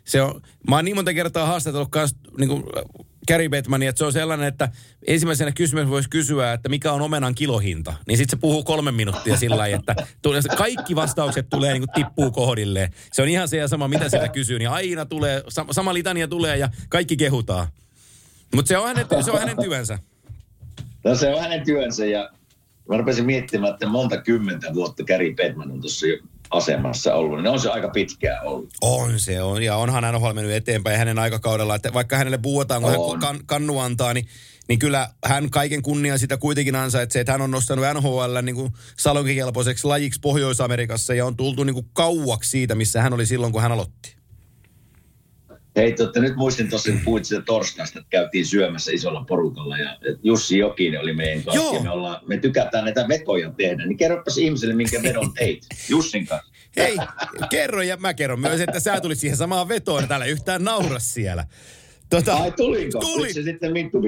se on, mä oon niin monta kertaa haastatellut kans niin kuin Gary Batmania, että se on sellainen, että ensimmäisenä kysymys voisi kysyä, että mikä on omenan kilohinta. Niin sitten se puhuu kolme minuuttia sillä lailla, että kaikki vastaukset tulee niin kuin tippuu kohdilleen. Se on ihan se ja sama, mitä sitä kysyy, niin aina tulee, sama litania tulee ja kaikki kehutaan. Mutta se, on se on hänen työnsä. No se on hänen työnsä ja mä rupesin miettimään, että monta kymmentä vuotta Gary Batman on tuossa asemassa ollut, niin on se aika pitkään ollut. On se, on. Ja onhan NHL mennyt eteenpäin hänen aikakaudella, että vaikka hänelle puhutaan, kun on. hän kan, kannu antaa, niin, niin kyllä hän kaiken kunnian sitä kuitenkin ansaitsee, että hän on nostanut NHL niin kuin salonkikelpoiseksi lajiksi Pohjois-Amerikassa ja on tultu niin kuin kauaksi siitä, missä hän oli silloin, kun hän aloitti. Hei, totta, nyt muistin kun puhuit sitä torstaista, että käytiin syömässä isolla porukalla ja Jussi Jokinen oli meidän kanssa ja me, ollaan, me tykätään näitä vetoja tehdä. Niin kerropas ihmiselle, minkä vedon teit Jussin kanssa. Hei, kerro ja mä kerron myös, että sä tulit siihen samaan vetoon ja täällä yhtään nauras siellä. Tota, Ai tulinko? Tuli. se sitten Minttu <laughs>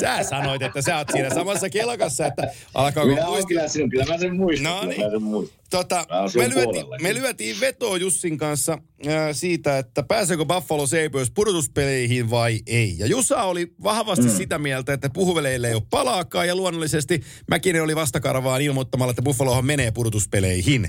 Sä sanoit, että sä oot siinä samassa kelkassa, että alkaako Minä muistin... kyllä, sen, kyllä mä sen muistan. No niin. Tota, me, lyötiin, me lyötiin vetoa Jussin kanssa äh, siitä, että pääseekö Buffalo Sabres pudotuspeleihin vai ei. Ja Jussa oli vahvasti mm. sitä mieltä, että puhuveleille ei ole palaakaan ja luonnollisesti Mäkinen oli vastakarvaan ilmoittamalla, että Buffalohan menee pudotuspeleihin.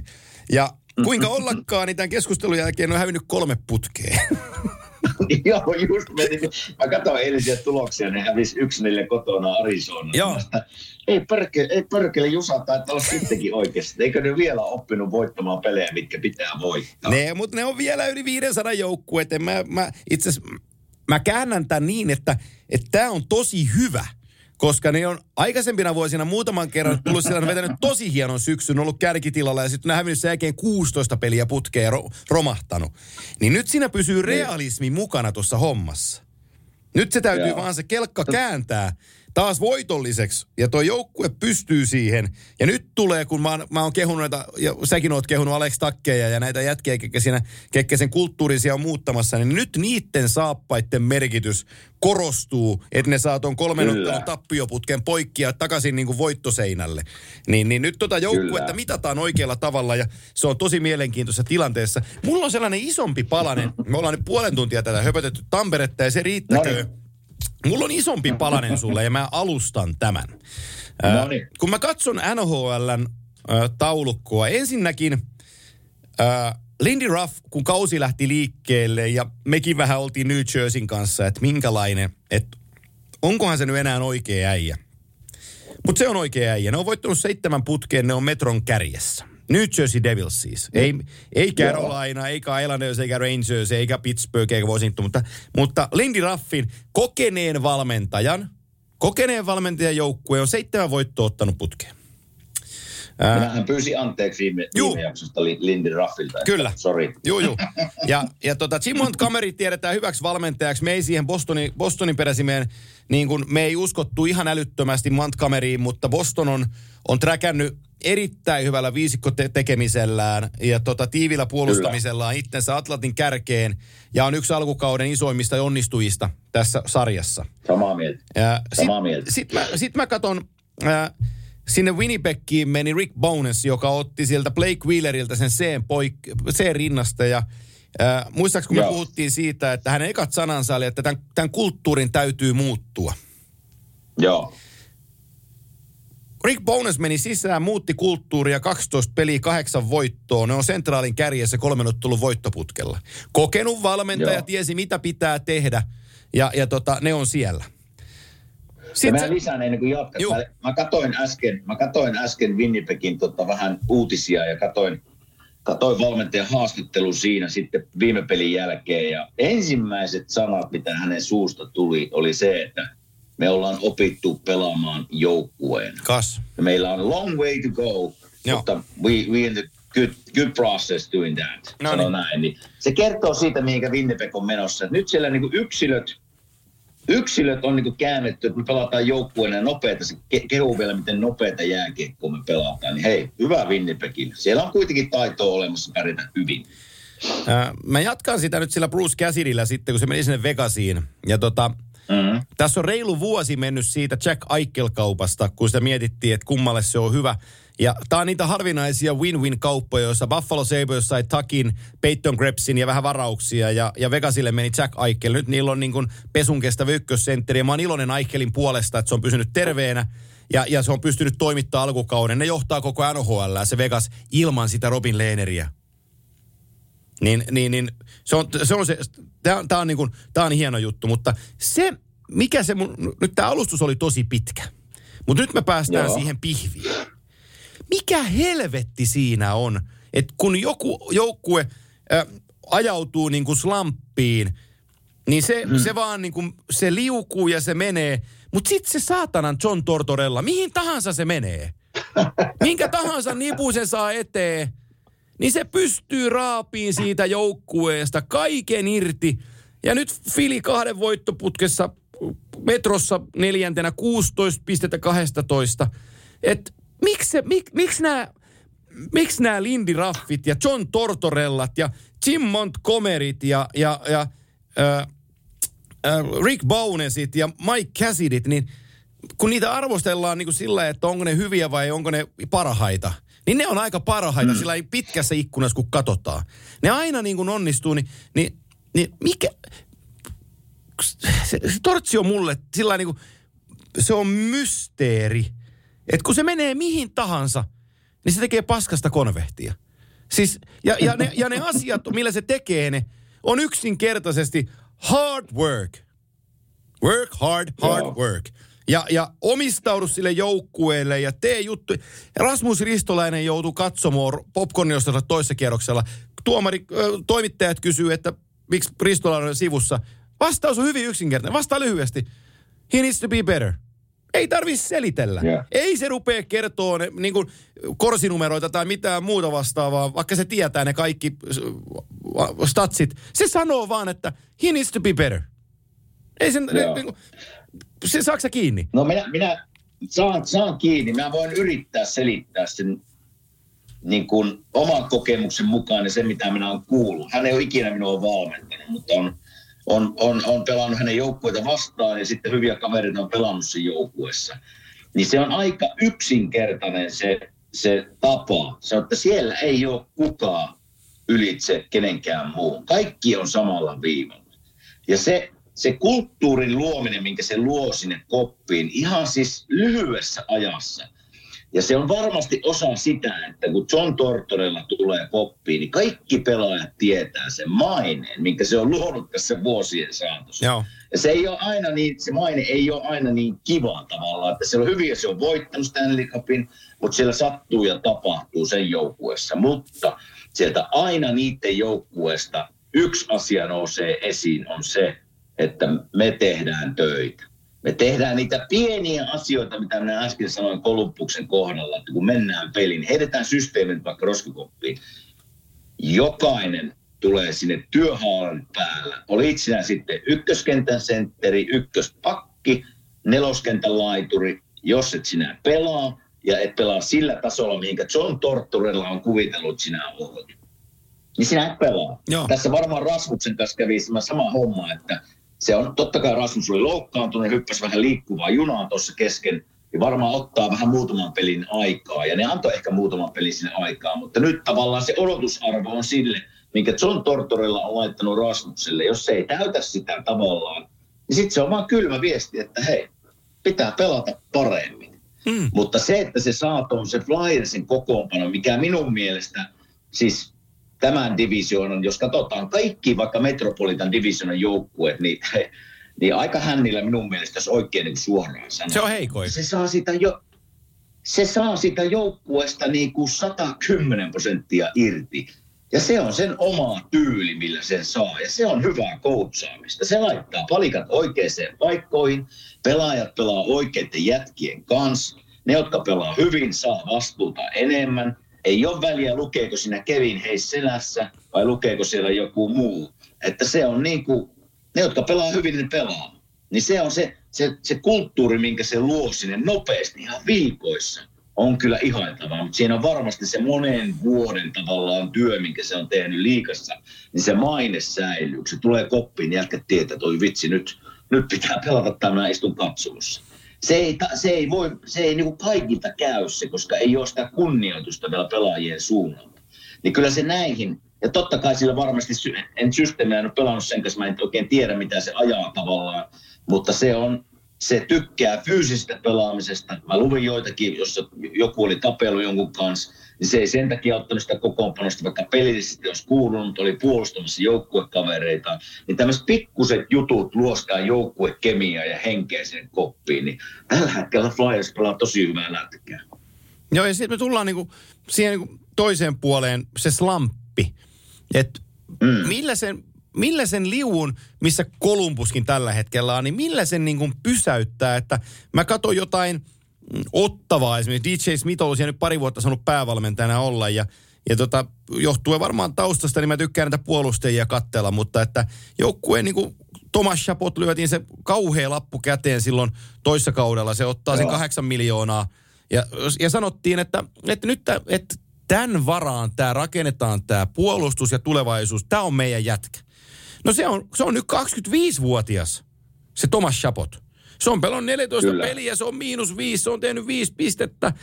Ja kuinka ollakaan, niin tämän keskustelun jälkeen on hävinnyt kolme putkea. <laughs> <laughs> Joo, just meni. Mä katsoin eilisiä tuloksia, ne hävisi yksi neljä kotona Arizona. Joo. <laughs> ei perkele, ei perkele Jusa taitaa olla sittenkin oikeasti. Eikö ne vielä oppinut voittamaan pelejä, mitkä pitää voittaa? Ne, mutta ne on vielä yli 500 joukkueet. Mä, mä itse mä käännän tämän niin, että tämä on tosi hyvä – koska ne on aikaisempina vuosina muutaman kerran <laughs> tullut sillä vetänyt tosi hienon syksyn, ollut kärkitilalla ja sitten ne hävinnyt sen jälkeen 16 peliä putkeen ja ro- romahtanut. Niin nyt siinä pysyy niin. realismi mukana tuossa hommassa. Nyt se täytyy Joo. vaan se kelkka kääntää taas voitolliseksi. Ja tuo joukkue pystyy siihen. Ja nyt tulee, kun mä oon, mä oon kehunut näitä, ja säkin oot kehunut Alex Takkeja ja näitä jätkiä, ketkä, siinä, ketkä sen kulttuurisia on muuttamassa, niin nyt niiden saappaiden merkitys korostuu, että ne saa tuon kolmen ottelun tappioputken poikki ja takaisin niin kuin voittoseinälle. Niin, niin nyt tota joukkuetta Kyllä. mitataan oikealla tavalla ja se on tosi mielenkiintoisessa tilanteessa. Mulla on sellainen isompi palanen, me ollaan nyt puolen tuntia tätä höpötetty Tamperetta ja se riittäkö. No Mulla on isompi palanen sulle ja mä alustan tämän. No niin. Kun mä katson NHLn äh, taulukkoa, ensinnäkin äh, Lindy Ruff, kun kausi lähti liikkeelle ja mekin vähän oltiin New Jerseyn kanssa, että minkälainen, että onkohan se nyt enää oikea äijä. Mutta se on oikea äijä. Ne on voittanut seitsemän putkeen, ne on metron kärjessä. New Jersey Devils siis. Ei, ei Carolina, eikä Islanders, eikä Rangers, eikä Pittsburgh, eikä Washington, mutta, mutta Lindy Ruffin kokeneen valmentajan, kokeneen valmentajan joukkue on seitsemän voittoa ottanut putkeen. Hän pyysi anteeksi viime, viime jaksosta Lindy Ruffilta. Kyllä. Sorry. Joo, joo. <laughs> Ja, ja tota, Jim Montgomery tiedetään hyväksi valmentajaksi. Me ei siihen Bostonin, Bostonin peräsimeen, niin kuin me ei uskottu ihan älyttömästi Montgomeryin, mutta Boston on, on träkännyt erittäin hyvällä viisikko tekemisellään ja tota, tiivillä puolustamisellaan Kyllä. itsensä Atlantin kärkeen ja on yksi alkukauden isoimmista onnistujista tässä sarjassa. Samaa mieltä. Samaa mieltä. Sitten sit mä, sit mä katon, äh, sinne Winnipegiin meni Rick Bones, joka otti sieltä Blake Wheeleriltä sen C-poik- C-rinnasta ja äh, muistaakseni kun me Joo. puhuttiin siitä, että hänen ekat sanansa oli, että tämän, tämän kulttuurin täytyy muuttua. Joo. Rick Bones meni sisään, muutti kulttuuria, 12 peliä, kahdeksan voittoa. Ne on sentraalin kärjessä kolmen ottelun voittoputkella. Kokenut valmentaja, Joo. tiesi mitä pitää tehdä ja, ja tota, ne on siellä. Sitten mä lisään ennen kuin jatkat. Mä, mä, katoin äsken, mä katoin äsken Winnipegin tota vähän uutisia ja katoin, Katoin valmentajan haastattelu siinä sitten viime pelin jälkeen ja ensimmäiset sanat, mitä hänen suusta tuli, oli se, että me ollaan opittu pelaamaan joukkueen. Kas. Ja meillä on long way to go, Joo. mutta we, we in the good, good process doing that. No niin. näin. Niin se kertoo siitä, mihinkä Winnipeg on menossa. Nyt siellä niin yksilöt, yksilöt on niin käännetty, että me pelataan joukkueena ja nopeita. Se kehuu vielä, miten nopeita jääkiekkoa me pelataan. Niin hei, hyvä Winnipegin. Siellä on kuitenkin taitoa olemassa pärjätä hyvin. Äh, mä jatkan sitä nyt sillä Bruce Cassidyllä sitten, kun se meni sinne Vegasiin. Ja tota, Mm-hmm. Tässä on reilu vuosi mennyt siitä Jack Eichel-kaupasta, kun sitä mietittiin, että kummalle se on hyvä. Ja tämä on niitä harvinaisia win-win-kauppoja, joissa Buffalo Sabres sai Takin, Peyton Krebsin ja vähän varauksia. Ja, ja Vegasille meni Jack Eichel. Nyt niillä on niin kuin pesun kestävä ykkössentteri. Ja mä oon iloinen Eichelin puolesta, että se on pysynyt terveenä. Ja, ja se on pystynyt toimittaa alkukauden. Ne johtaa koko NHL, se Vegas, ilman sitä Robin Lehneriä. Niin, niin, niin se on se, on se tämä, tämä on, niin kuin, tämä on hieno juttu, mutta se, mikä se mun, nyt tämä alustus oli tosi pitkä, mutta nyt me päästään Joo. siihen pihviin. Mikä helvetti siinä on, että kun joku joukkue äh, ajautuu niin kuin slamppiin, niin se, mm. se vaan niin kuin, se liukuu ja se menee. Mutta sitten se saatanan John Tortorella, mihin tahansa se menee. <laughs> Minkä tahansa nipun se saa eteen, niin se pystyy raapiin siitä joukkueesta kaiken irti. Ja nyt Fili kahden voittoputkessa metrossa neljäntenä 16 pistettä 12. Et miksi, mik, miksi nämä miksi nämä Lindy Raffit ja John Tortorellat ja Jim Montgomeryt ja, ja, ja äh, äh, Rick Bonesit ja Mike Cassidyt, niin kun niitä arvostellaan niin kuin sillä, että onko ne hyviä vai onko ne parhaita – niin ne on aika parhaita mm. sillä pitkässä ikkunassa, kun katsotaan. Ne aina niin kuin onnistuu, niin, niin, niin mikä... Se, se tortsi on mulle sillä niin kuin, se on mysteeri. Että kun se menee mihin tahansa, niin se tekee paskasta konvehtia. Siis, ja, ja, ne, ja ne asiat, millä se tekee ne, on yksinkertaisesti hard work. Work hard, hard Joo. work ja, ja omistaudu sille joukkueelle ja tee juttu. Rasmus Ristolainen joutuu katsomaan popcorniostossa toisessa kierroksella. Tuomari, toimittajat kysyy, että miksi Ristolainen on sivussa. Vastaus on hyvin yksinkertainen. Vastaa lyhyesti. He needs to be better. Ei tarvi selitellä. Yeah. Ei se rupea kertoa ne, niin kuin korsinumeroita tai mitään muuta vastaavaa, vaikka se tietää ne kaikki statsit. Se sanoo vaan, että he needs to be better. Ei sen, yeah. niin kuin, se, saako kiinni? No minä, minä saan, saan kiinni. Mä voin yrittää selittää sen niin kuin oman kokemuksen mukaan ja se, mitä minä olen kuullut. Hän ei ole ikinä minua valmentanut, mutta on, on, on, on pelannut hänen joukkueita vastaan ja sitten hyviä kavereita on pelannut sen joukkueessa. Niin se on aika yksinkertainen se, se tapa. Se on, että siellä ei ole kukaan ylitse kenenkään muun. Kaikki on samalla viivalla. Ja se se kulttuurin luominen, minkä se luo sinne koppiin, ihan siis lyhyessä ajassa. Ja se on varmasti osa sitä, että kun John Tortorella tulee koppiin, niin kaikki pelaajat tietää sen maineen, minkä se on luonut tässä vuosien saatossa. Joo. Ja se, ei ole aina niin, se maine ei ole aina niin kiva tavallaan, että se on hyviä, se on voittanut Stanley Cupin, mutta siellä sattuu ja tapahtuu sen joukkueessa. Mutta sieltä aina niiden joukkueesta yksi asia nousee esiin, on se, että me tehdään töitä. Me tehdään niitä pieniä asioita, mitä minä äsken sanoin Kolumbuksen kohdalla, että kun mennään peliin, heitetään systeemit vaikka roskikoppiin. Jokainen tulee sinne työhaalan päällä. Oli sinä sitten ykköskentän sentteri, ykköspakki, neloskentän laituri, jos et sinä pelaa ja et pelaa sillä tasolla, mihinkä John Torturella on kuvitellut sinä olet. Niin sinä et pelaa. Joo. Tässä varmaan Rasmuksen kanssa kävi sama homma, että se on, totta kai Rasmus oli loukkaantunut ja hyppäsi vähän liikkuvaa junaa tuossa kesken, ja varmaan ottaa vähän muutaman pelin aikaa, ja ne antoi ehkä muutaman pelin sinne aikaa, mutta nyt tavallaan se odotusarvo on sille, minkä John Tortorella on laittanut Rasmukselle, jos se ei täytä sitä tavallaan, niin sitten se on vaan kylmä viesti, että hei, pitää pelata paremmin. Mm. Mutta se, että se saa se Flyersin kokoonpano, mikä minun mielestä, siis tämän divisioonan, jos katsotaan kaikki vaikka Metropolitan divisioonan joukkueet, niin, <laughs> niin aika hännillä minun mielestä, jos oikein niin suoraan sanoo. Se on heikoin. Se saa sitä jo, se saa sitä joukkueesta niin kuin 110 prosenttia irti. Ja se on sen oma tyyli, millä sen saa. Ja se on hyvää koutsaamista. Se laittaa palikat oikeisiin paikkoihin. Pelaajat pelaa oikeiden jätkien kanssa. Ne, jotka pelaa hyvin, saa vastuuta enemmän. Ei ole väliä, lukeeko sinä Kevin Heis selässä vai lukeeko siellä joku muu. Että se on niin kuin, ne, jotka pelaa hyvin, ne pelaa. Niin se on se, se, se kulttuuri, minkä se luo sinne nopeasti ihan viikoissa on kyllä ihailtavaa, mutta siinä on varmasti se monen vuoden tavallaan työ, minkä se on tehnyt liikassa, niin se maine säilyy. Se tulee koppiin, niin jätkät tietää, että oi vitsi, nyt, nyt pitää pelata tämä istun katsomussa. Se ei, se ei, voi, se ei niin kaikilta käy se, koska ei ole sitä kunnioitusta vielä pelaajien suunnalta. Niin kyllä se näihin, ja totta kai sillä varmasti, en systeemiä en ole pelannut sen kanssa, mä en oikein tiedä mitä se ajaa tavallaan, mutta se on, se tykkää fyysisestä pelaamisesta. Mä luvin joitakin, jossa joku oli tapellut jonkun kanssa, niin se ei sen takia ottanut sitä kokoonpanosta, vaikka pelillisesti olisi kuulunut, oli puolustamassa joukkuekavereita. Niin tämmöiset pikkuset jutut luostaa joukkuekemiaa ja henkeä sen koppiin, niin tällä hetkellä Flyers pelaa tosi hyvää lätkää. Joo, ja sitten me tullaan niinku siihen niinku toiseen puoleen, se slamppi. Että mm. millä sen millä sen liuun, missä Kolumbuskin tällä hetkellä on, niin millä sen niin kuin pysäyttää, että mä katson jotain ottavaa esimerkiksi DJ Smith olisi nyt pari vuotta saanut päävalmentajana olla ja ja tota, johtuen varmaan taustasta, niin mä tykkään näitä puolustajia kattella, mutta että joukkueen niin kuin Thomas Chapot lyötiin se kauhea lappu käteen silloin toissa kaudella. Se ottaa sen kahdeksan miljoonaa. Ja, ja sanottiin, että, että nyt että tämän varaan tämä rakennetaan tämä puolustus ja tulevaisuus. Tämä on meidän jätkä. No se on, se on nyt 25-vuotias, se Thomas Chapot. Se on pelon 14 Kyllä. peliä, se on miinus viisi, se on tehnyt viisi pistettä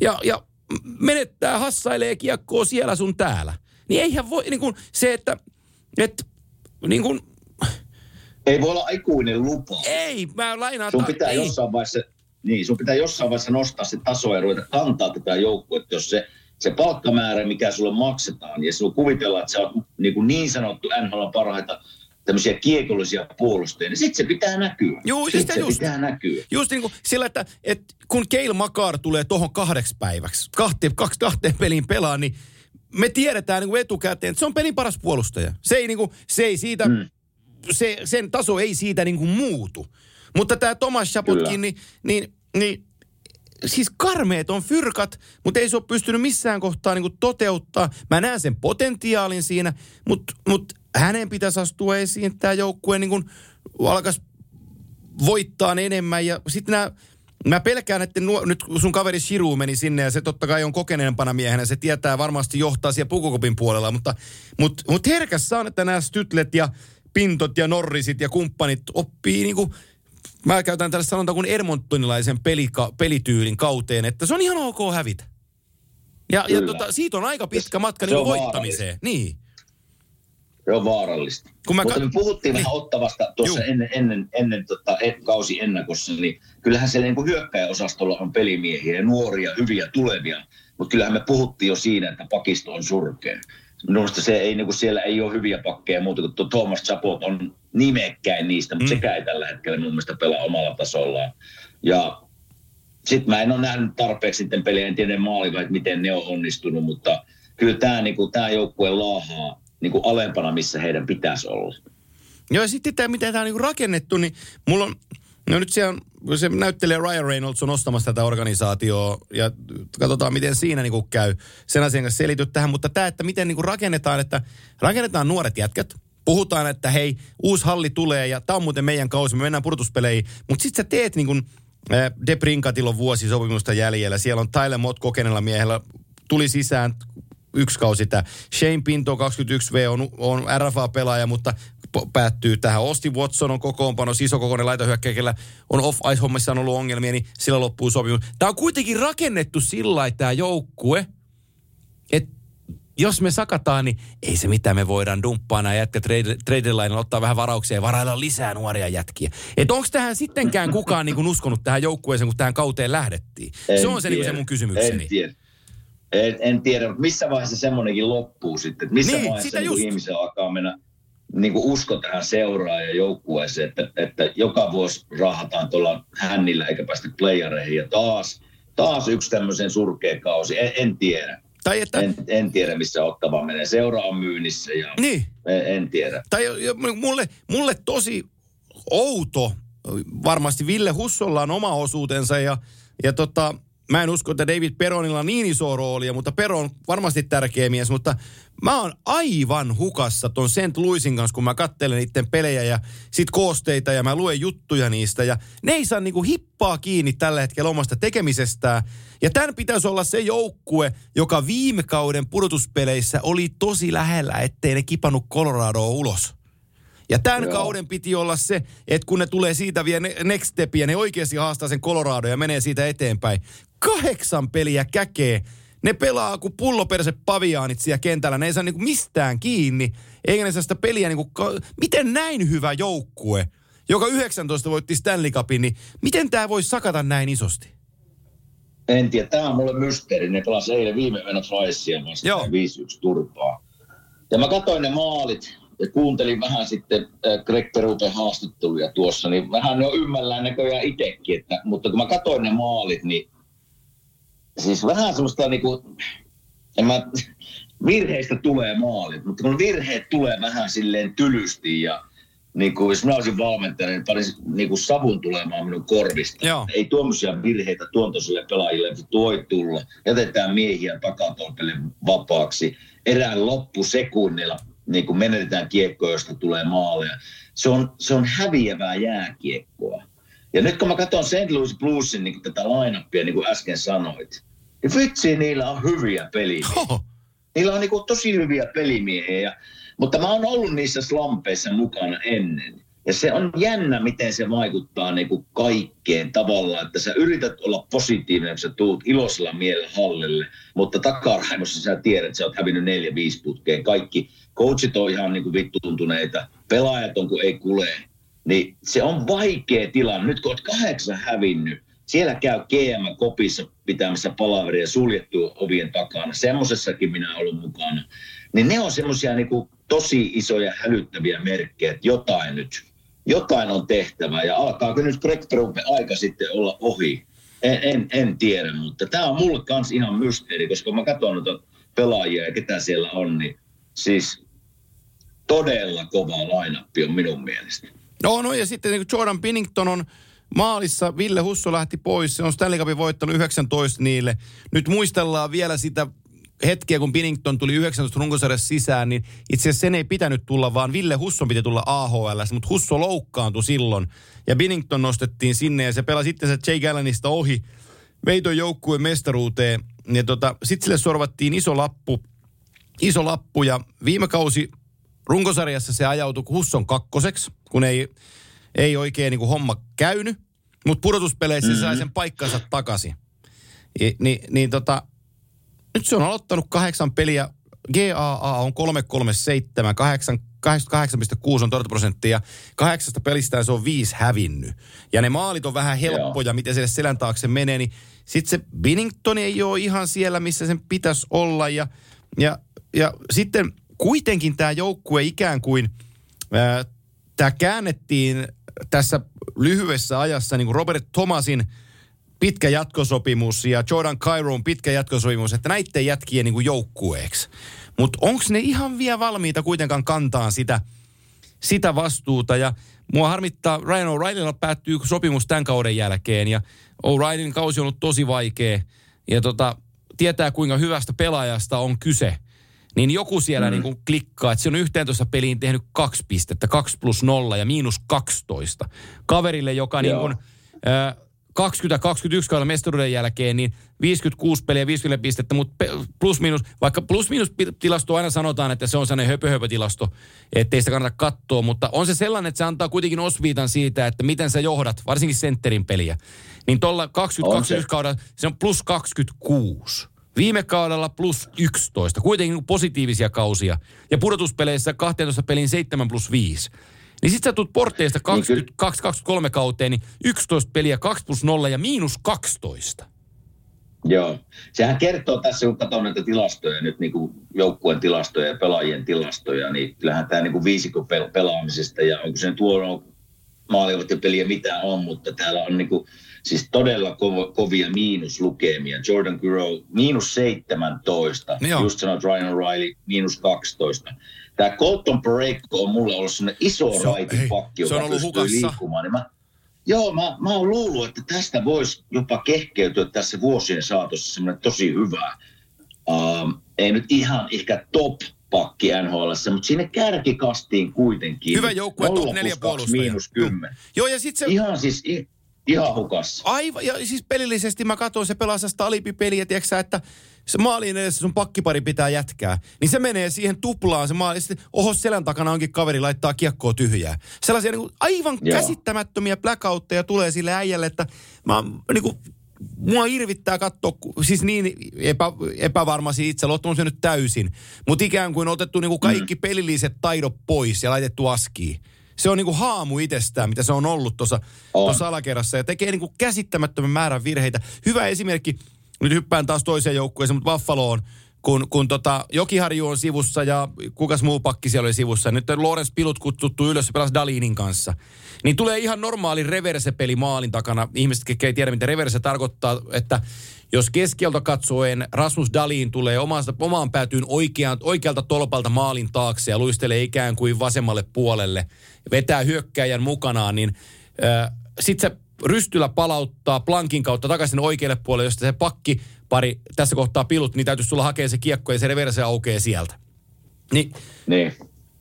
ja, ja menettää, hassailee kiekkoa siellä sun täällä. Niin eihän voi, niin kuin se, että, että niin kuin, ei voi olla aikuinen lupa. Ei, mä lainaan. Sun pitää ei. jossain vaiheessa, niin, sun pitää jossain vaiheessa nostaa se taso ja ruveta kantaa tätä joukkuetta, jos se se palkkamäärä, mikä sulle maksetaan, ja sulla kuvitellaan, että sä oot niin, kuin niin sanottu NHL parhaita tämmöisiä kiekollisia puolustajia, niin sitten se pitää näkyä. Joo, sitten se just, pitää näkyä. Just niin kuin sillä, että, että kun Keil Makar tulee tuohon kahdeksi päiväksi, kahteen, kaksi, kahteen peliin pelaa, niin me tiedetään niin kuin etukäteen, että se on pelin paras puolustaja. Se ei, niin kuin, se ei siitä, mm. se, sen taso ei siitä niin kuin muutu. Mutta tämä Thomas Chapotkin, niin, niin, niin siis karmeet on fyrkat, mutta ei se ole pystynyt missään kohtaa niin toteuttaa. Mä näen sen potentiaalin siinä, mutta mut hänen pitäisi astua esiin, tämä joukkue niin alkaisi voittaa enemmän. Ja sitten nämä Mä pelkään, että nuo, nyt sun kaveri Shiru meni sinne ja se totta kai on kokeneempana miehenä. Se tietää varmasti johtaa siellä pukukopin puolella, mutta, mutta, mutta herkässä on, että nämä Stytlet ja Pintot ja Norrisit ja kumppanit oppii niinku mä käytän tällaista sanontaa kuin Ermontonilaisen pelika, pelityylin kauteen, että se on ihan ok hävitä. Ja, ja tota, siitä on aika pitkä matka niin voittamiseen. Niin. Se on vaarallista. Kun mä Mutta me puhuttiin niin. vähän Ottavasta tuossa Juh. ennen, ennen, ennen tota, kausi ennakossa, niin kyllähän siellä niin hyökkäjäosastolla on pelimiehiä ja nuoria, hyviä, tulevia. Mutta kyllähän me puhuttiin jo siinä, että pakisto on surkea. Minusta se ei, niin kuin siellä ei ole hyviä pakkeja muuta kuin Thomas Chapot on nimekkäin niistä, mutta mm. sekä ei tällä hetkellä mun mielestä pelaa omalla tasollaan. Ja sitten mä en ole nähnyt tarpeeksi sitten peliä, en tiedä maalivat, miten ne on onnistunut, mutta kyllä tämä niin kuin, joukkue laahaa niin kuin alempana, missä heidän pitäisi olla. Joo, ja sitten tämä, miten tämä on niin rakennettu, niin mulla on, no nyt se, on, se näyttelee Ryan Reynolds on ostamassa tätä organisaatioa ja katsotaan, miten siinä niin kuin käy. Sen asian kanssa selity tähän, mutta tämä, että miten niin kuin rakennetaan, että rakennetaan nuoret jätkät, puhutaan, että hei, uusi halli tulee ja tämä on muuten meidän kausi, me mennään purtuspeleihin. Mutta sitten sä teet niin kuin Debrinkatilla on vuosi sopimusta jäljellä. Siellä on Tyler Mott kokeneella miehellä, tuli sisään yksi kausi tämä. Shane Pinto 21V on, on RFA-pelaaja, mutta päättyy tähän. Austin Watson on kokoonpano, iso kokoinen laitohyökkäjä, on off-ice-hommissa on ollut ongelmia, niin sillä loppuu sopimus. Tämä on kuitenkin rakennettu sillä lailla, tämä joukkue, että jos me sakataan, niin ei se mitään, me voidaan dumppaa nämä jätkät trade ottaa vähän varauksia ja varailla lisää nuoria jätkiä. Että onko tähän sittenkään kukaan niin uskonut tähän joukkueeseen, kun tähän kauteen lähdettiin? En se on se, niin se mun kysymykseni. En tiedä. En, en tiedä, mutta missä vaiheessa semmoinenkin loppuu sitten? Että missä niin, vaiheessa niin ihmisellä alkaa mennä niin kuin usko tähän seuraa ja joukkueeseen, että, että joka vuosi rahataan tuolla hännillä eikä päästä playereihin ja taas taas yksi tämmöisen surkea kausi. En, en tiedä. Tai että... En, en tiedä, missä Ottava menee. Seura on myynnissä ja Niin. en, en tiedä. Tai mulle, mulle tosi outo, varmasti Ville Hussolla on oma osuutensa ja, ja tota, mä en usko, että David Peronilla on niin iso roolia, mutta Pero on varmasti tärkeä mies, mutta mä oon aivan hukassa ton St. Louisin kanssa, kun mä kattelen niiden pelejä ja sit koosteita ja mä luen juttuja niistä ja ne ei saa niinku hippaa kiinni tällä hetkellä omasta tekemisestään. Ja tämän pitäisi olla se joukkue, joka viime kauden pudotuspeleissä oli tosi lähellä, ettei ne kipannut Coloradoa ulos. Ja tämän Joo. kauden piti olla se, että kun ne tulee siitä vielä next stepia, ne oikeasti haastaa sen Colorado ja menee siitä eteenpäin. Kahdeksan peliä käkee. Ne pelaa kuin pulloperse paviaanit siellä kentällä. Ne ei saa niinku mistään kiinni. Eikä ne saa sitä peliä niinku... Miten näin hyvä joukkue, joka 19 voitti Stanley Cupin, niin miten tämä voi sakata näin isosti? En tiedä, tämä on mulle mysteeri. Ne pelasi eilen viime yönä Flysia vastaan 5-1 turpaa. Ja mä katsoin ne maalit, ja kuuntelin vähän sitten äh, Greg Peruten haastatteluja tuossa, niin vähän ne on ymmällään näköjään itsekin, että, mutta kun mä katsoin ne maalit, niin siis vähän semmoista niinku, en mä, virheistä tulee maalit, mutta kun virheet tulee vähän silleen tylysti ja niin kuin, jos mä olisin valmentaja, niin panisin niin kuin savun tulemaan minun korvista. Joo. Ei tuommoisia virheitä tuontoisille pelaajille voi tulla. Jätetään miehiä takatolpelle vapaaksi. Erään loppusekunneilla niin kuin menetetään kiekkoa, josta tulee maaleja. Se on, se on häviävää jääkiekkoa. Ja nyt kun mä katson St. Louis Bluesin niin tätä lineuppia, niin kuin äsken sanoit, niin vitsi, niillä on hyviä pelimiehiä. Oho. Niillä on niin kuin tosi hyviä pelimiehiä. Mutta mä oon ollut niissä slampeissa mukana ennen. Ja se on jännä, miten se vaikuttaa niin kuin kaikkeen tavallaan, että sä yrität olla positiivinen, kun sä tuut iloisella mielellä hallille, mutta takaraivossa sä tiedät, että sä oot hävinnyt neljä, viisi putkeen. Kaikki coachit on ihan niin kuin vittuuntuneita, pelaajat on kuin ei kule. Niin se on vaikea tilanne. Nyt kun oot kahdeksan hävinnyt, siellä käy GM kopissa pitämässä palaveria suljettu ovien takana. Semmoisessakin minä olen mukana. Niin ne on semmoisia niin tosi isoja hälyttäviä merkkejä, että jotain nyt, jotain on tehtävä. Ja alkaako nyt Greg Trumpe aika sitten olla ohi? En, en, en tiedä, mutta tämä on mulle kans ihan mysteeri, koska mä katson noita pelaajia ja ketä siellä on, niin siis todella kova lainappi on minun mielestä. No, no ja sitten niin Jordan Pinnington on maalissa, Ville Husso lähti pois, se on Stanley Cupin voittanut 19 niille. Nyt muistellaan vielä sitä hetkeä, kun Pinnington tuli 19 runkosarjassa sisään, niin itse asiassa sen ei pitänyt tulla, vaan Ville Husson piti tulla AHL, mutta Husso loukkaantui silloin. Ja Pinnington nostettiin sinne ja se pelasi sitten se Jay Gallanista ohi, veiton joukkueen mestaruuteen. Ja tota, sitten sille sorvattiin iso lappu, iso lappu ja viime kausi runkosarjassa se ajautui Husson kakkoseksi, kun ei, ei oikein niin kuin homma käynyt. Mutta pudotuspeleissä mm-hmm. se sai sen paikkansa takaisin. I, niin, niin tota, nyt se on aloittanut kahdeksan peliä. GAA on 337, 8, 88,6 on torjuntaprosenttia. Kahdeksasta pelistä se on viisi hävinnyt. Ja ne maalit on vähän helppoja, Joo. miten se selän taakse menee. Niin sitten se Binnington ei ole ihan siellä, missä sen pitäisi olla. Ja, ja, ja sitten kuitenkin tämä joukkue ikään kuin, tämä käännettiin tässä lyhyessä ajassa niin kuin Robert Thomasin pitkä jatkosopimus ja Jordan Cairon pitkä jatkosopimus, että näiden jätkien niin joukkueeksi. Mutta onko ne ihan vielä valmiita kuitenkaan kantaa sitä, sitä vastuuta? Ja mua harmittaa, Ryan O'Reillylla päättyy sopimus tämän kauden jälkeen ja O'Reillyn kausi on ollut tosi vaikea. Ja tota, tietää kuinka hyvästä pelaajasta on kyse – niin joku siellä mm. niin kuin klikkaa, että se on 11 peliin tehnyt kaksi pistettä, kaksi plus nolla ja miinus 12. Kaverille, joka niin kuin, äh, 20-21 kauden mestaruuden jälkeen, niin 56 peliä, 50 pistettä, mutta plus minus, vaikka plus minus tilasto aina sanotaan, että se on sellainen höpö, höpö tilasto, ettei sitä kannata katsoa, mutta on se sellainen, että se antaa kuitenkin osviitan siitä, että miten sä johdat, varsinkin sentterin peliä. Niin tuolla 20 kaudella se on plus 26. Viime kaudella plus 11. Kuitenkin positiivisia kausia. Ja pudotuspeleissä 12 pelin 7 plus 5. Niin sit sä tulet porteista 22-23 kauteen, niin 11 peliä 2 plus 0 ja miinus 12. Joo. Sehän kertoo tässä, kun katsoo näitä tilastoja, nyt niin kuin joukkueen tilastoja ja pelaajien tilastoja, niin kyllähän tämä niin kuin viisikon pelaamisesta ja onko se tuo peliä mitä on, mutta täällä on niin kuin Siis todella ko- kovia miinuslukemia. Jordan Guro miinus 17, Joo. just sanot Ryan O'Reilly miinus 12. Tämä Colton Pareko on mulle ollut sellainen iso Se raitipakki, joka pystyy hukassa. liikkumaan. Niin mä, joo, mä, mä oon luullut, että tästä voisi jopa kehkeytyä tässä vuosien saatossa semmoinen tosi hyvä. Um, ei nyt ihan ehkä top pakki NHL, mutta sinne kärkikastiin kuitenkin. Hyvä joukkue, top 0 neljä plus kaksi, puolustajaa. Miinus 10. Joo, ja sitten se... Ihan siis, i, ihan hukassa. Aivan, ja siis pelillisesti mä katsoin se pelaa sitä alipipeliä, tiedätkö sä, että se maalin edessä sun pakkipari pitää jätkää. Niin se menee siihen tuplaan se maali. Sitten oho selän takana onkin kaveri laittaa kiekkoa tyhjää. Sellaisia niin kuin aivan Joo. käsittämättömiä blackoutteja tulee sille äijälle, että mä niin kuin, mua irvittää katsoa, siis niin epä, epävarmasi itse, luottamus on nyt täysin. Mutta ikään kuin otettu niin kuin kaikki pelilliset taidot pois ja laitettu askiin. Se on niin kuin haamu itsestään, mitä se on ollut tuossa alakerrassa ja tekee niin kuin käsittämättömän määrän virheitä. Hyvä esimerkki, nyt hyppään taas toiseen joukkueeseen, mutta Buffaloon, kun, kun tota Jokiharju on sivussa ja kukas muu pakki siellä oli sivussa. Nyt Lawrence Pilut kutsuttu ylös ja pelasi Dalinin kanssa. Niin tulee ihan normaali reverse-peli maalin takana. Ihmiset, ketkä ei tiedä, mitä reverse tarkoittaa, että jos keskiolta katsoen Rasmus Dalin tulee omasta, omaan päätyyn oikean, oikealta tolpalta maalin taakse ja luistelee ikään kuin vasemmalle puolelle, vetää hyökkäjän mukanaan, niin äh, sitten se rystyllä palauttaa plankin kautta takaisin oikealle puolelle, josta se pakki pari tässä kohtaa pilut, niin täytyisi tulla hakemaan se kiekko ja se reverse aukeaa sieltä. Niin Niin.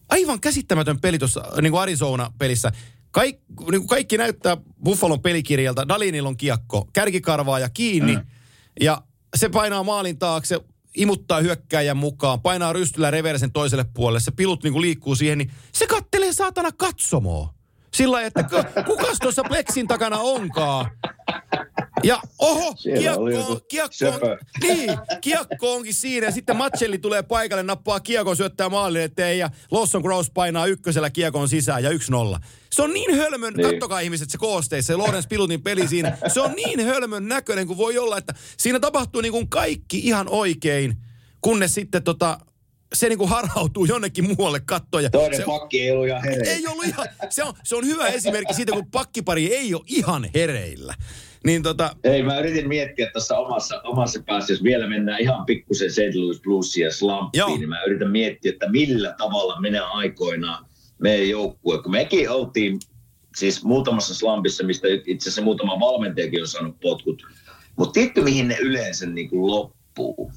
aivan käsittämätön peli tuossa niin kuin Arizona-pelissä. Kaik, niin kuin kaikki näyttää Buffalon pelikirjalta. Dalinilla on kiekko, kärkikarvaa ja kiinni. Mm. Ja se painaa maalin taakse, imuttaa hyökkääjän mukaan, painaa rystyllä reversen toiselle puolelle. Se pilut niin kuin liikkuu siihen, niin se kattelee saatana katsomoa. Sillä että ku- kukas tuossa pleksin takana onkaan. Ja oho, Siellä kiekko, on, kiekko, on, niin, kiekko onkin siinä ja sitten Matselli tulee paikalle, nappaa kiekon, syöttää maalille eteen ja Lawson Gross painaa ykkösellä kiekon sisään ja 1-0. Se on niin hölmön, niin. Kattokaa ihmiset se koosteissa, se Lawrence Pilutin peli siinä, se on niin hölmön näköinen kuin voi olla, että siinä tapahtuu niin kuin kaikki ihan oikein, kunnes sitten tota, se niin kuin harhautuu jonnekin muualle kattoon. Ja Toinen se, pakki ei ollut ihan hereillä. ei ollut ihan, se on, se on hyvä esimerkki siitä, kun pakkipari ei ole ihan hereillä. Niin tota, Ei, mä yritin miettiä tuossa omassa, omassa päässä, jos vielä mennään ihan pikkusen St. Louis Bluesia ja slumpiin, Joo. niin mä yritän miettiä, että millä tavalla minä aikoinaan meidän joukkue, kun mekin oltiin siis muutamassa slumpissa, mistä itse asiassa muutama valmentajakin on saanut potkut, mutta tiedätkö mihin ne yleensä niin kuin loppuu?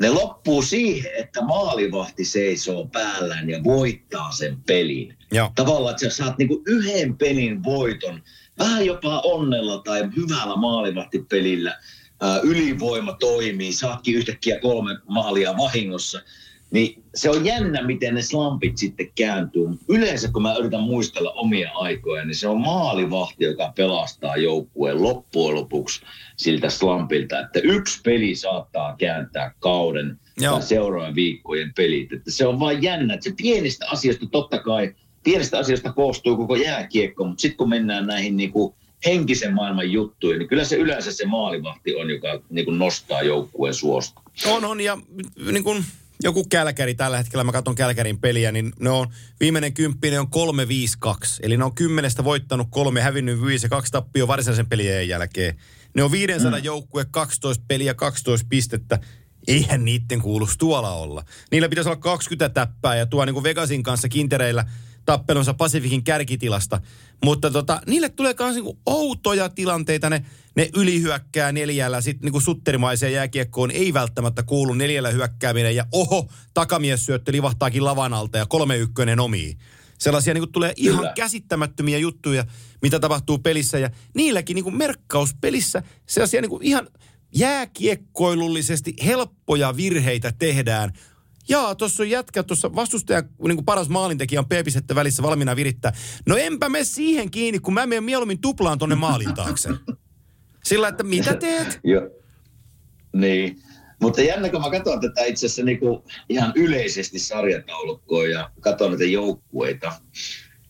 Ne loppuu siihen, että maalivahti seisoo päällään ja voittaa sen pelin. Joo. Tavallaan, että sä saat niinku yhden pelin voiton, vähän jopa onnella tai hyvällä maalivahtipelillä. Ää, ylivoima toimii, saatkin yhtäkkiä kolme maalia vahingossa. Niin se on jännä, miten ne slampit sitten kääntyy. Yleensä kun mä yritän muistella omia aikoja, niin se on maalivahti, joka pelastaa joukkueen loppujen lopuksi siltä slampilta. Että yksi peli saattaa kääntää kauden Joo. tai seuraavan viikkojen pelit. Että se on vain jännä, että se pienistä asioista totta kai, pienistä asioista koostuu koko jääkiekko, mutta sitten kun mennään näihin niinku henkisen maailman juttuihin, niin kyllä se yleensä se maalivahti on, joka niinku nostaa joukkueen suosta. On, on. Ja niin kuin joku Kälkäri tällä hetkellä, mä katson Kälkärin peliä, niin ne on, viimeinen kymppi, ne on 3-5-2. Eli ne on kymmenestä voittanut kolme, hävinnyt viisi ja kaksi tappia varsinaisen pelien jälkeen. Ne on 500 mm. joukkue, 12 peliä, 12 pistettä. Eihän niitten kuuluisi tuolla olla. Niillä pitäisi olla 20 täppää ja tuo niin kuin Vegasin kanssa kintereillä tappelunsa Pasifikin kärkitilasta. Mutta tota, niille tulee myös niinku outoja tilanteita. Ne, ne ylihyökkää neljällä, sitten niinku sutterimaiseen jääkiekkoon ei välttämättä kuulu neljällä hyökkääminen. Ja oho, takamies syöttö livahtaakin lavan alta ja kolme ykkönen omiin. Sellaisia niinku tulee ihan Kyllä. käsittämättömiä juttuja, mitä tapahtuu pelissä. Ja niilläkin niinku merkkaus pelissä, sellaisia niinku ihan jääkiekkoilullisesti helppoja virheitä tehdään. Jaa, tuossa on jätkä, tuossa vastustaja, niin kuin paras maalintekijä on P-pistettä välissä valmiina virittää. No enpä me siihen kiinni, kun mä menen mieluummin tuplaan tonne maalin taakse. <laughs> Sillä, että mitä <laughs> teet? Joo. Niin. Mutta jännä, kun mä katson tätä itse asiassa niinku ihan yleisesti sarjataulukkoa ja katson näitä joukkueita,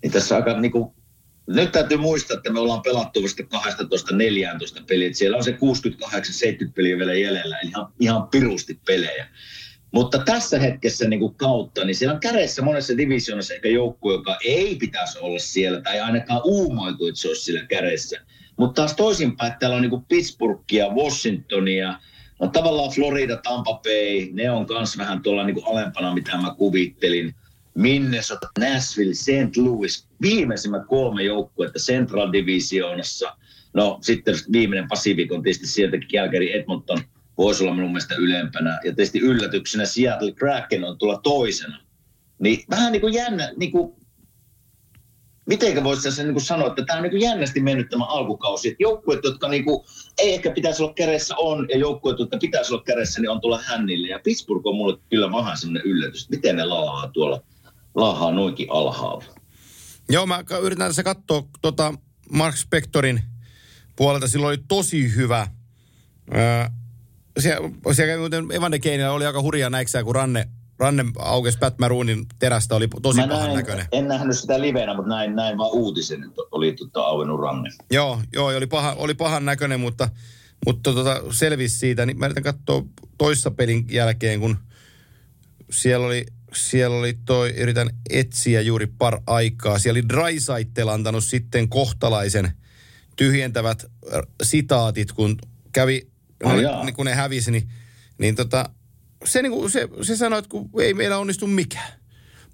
niin tässä aika niinku, nyt täytyy muistaa, että me ollaan pelattu vasta 12-14 peliä. Siellä on se 68-70 peliä vielä jäljellä, eli ihan, ihan pirusti pelejä. Mutta tässä hetkessä niin kuin kautta, niin siellä on kädessä monessa divisioonassa ehkä joukkue, joka ei pitäisi olla siellä, tai ainakaan uumoitu, että se olisi siellä kädessä. Mutta taas toisinpäin, että täällä on niin Pittsburghia, Washingtonia, no tavallaan Florida, Tampa Bay, ne on myös vähän tuolla niin alempana, mitä mä kuvittelin. Minnesota, Nashville, St. Louis, viimeisimmät kolme joukkuetta Central Divisionassa. No sitten viimeinen Pacific on tietysti sieltäkin Calgary Edmonton voisi olla minun mielestä ylempänä. Ja tietysti yllätyksenä Seattle Kraken on tulla toisena. Niin vähän niin kuin jännä, niin kuin, mitenkä voisi sen niin kuin sanoa, että tämä on niin kuin jännästi mennyt tämä alkukausi. Että joukkueet, jotka niin kuin, ei ehkä pitäisi olla kädessä on, ja joukkueet, jotka pitäisi olla kädessä, niin on tulla hännille. Ja Pittsburgh on mulle kyllä vähän sellainen yllätys, miten ne laahaa tuolla, laahaa noinkin alhaalla. Joo, mä yritän tässä katsoa tota Mark Spectorin puolelta. Silloin oli tosi hyvä. Öö, siellä, siellä Evander Keinillä oli aika hurjaa näiksää, kun Ranne ranne aukesi Pat Maroonin terästä, oli tosi Mä pahan näin, näköinen. En nähnyt sitä livenä, mutta näin, näin vaan uutisen, että oli tota auennut ranne. Joo, joo oli, paha, oli pahan näköinen, mutta, mutta tota, selvisi siitä. Niin mä yritän katsoa toissa pelin jälkeen, kun siellä oli, siellä oli toi, yritän etsiä juuri par aikaa. Siellä oli Drysaitel antanut sitten kohtalaisen tyhjentävät sitaatit, kun kävi, oh, niin kun ne hävisi, niin, niin tota, se, niin kuin, se, se sanoi, että kun ei meillä onnistu mikään.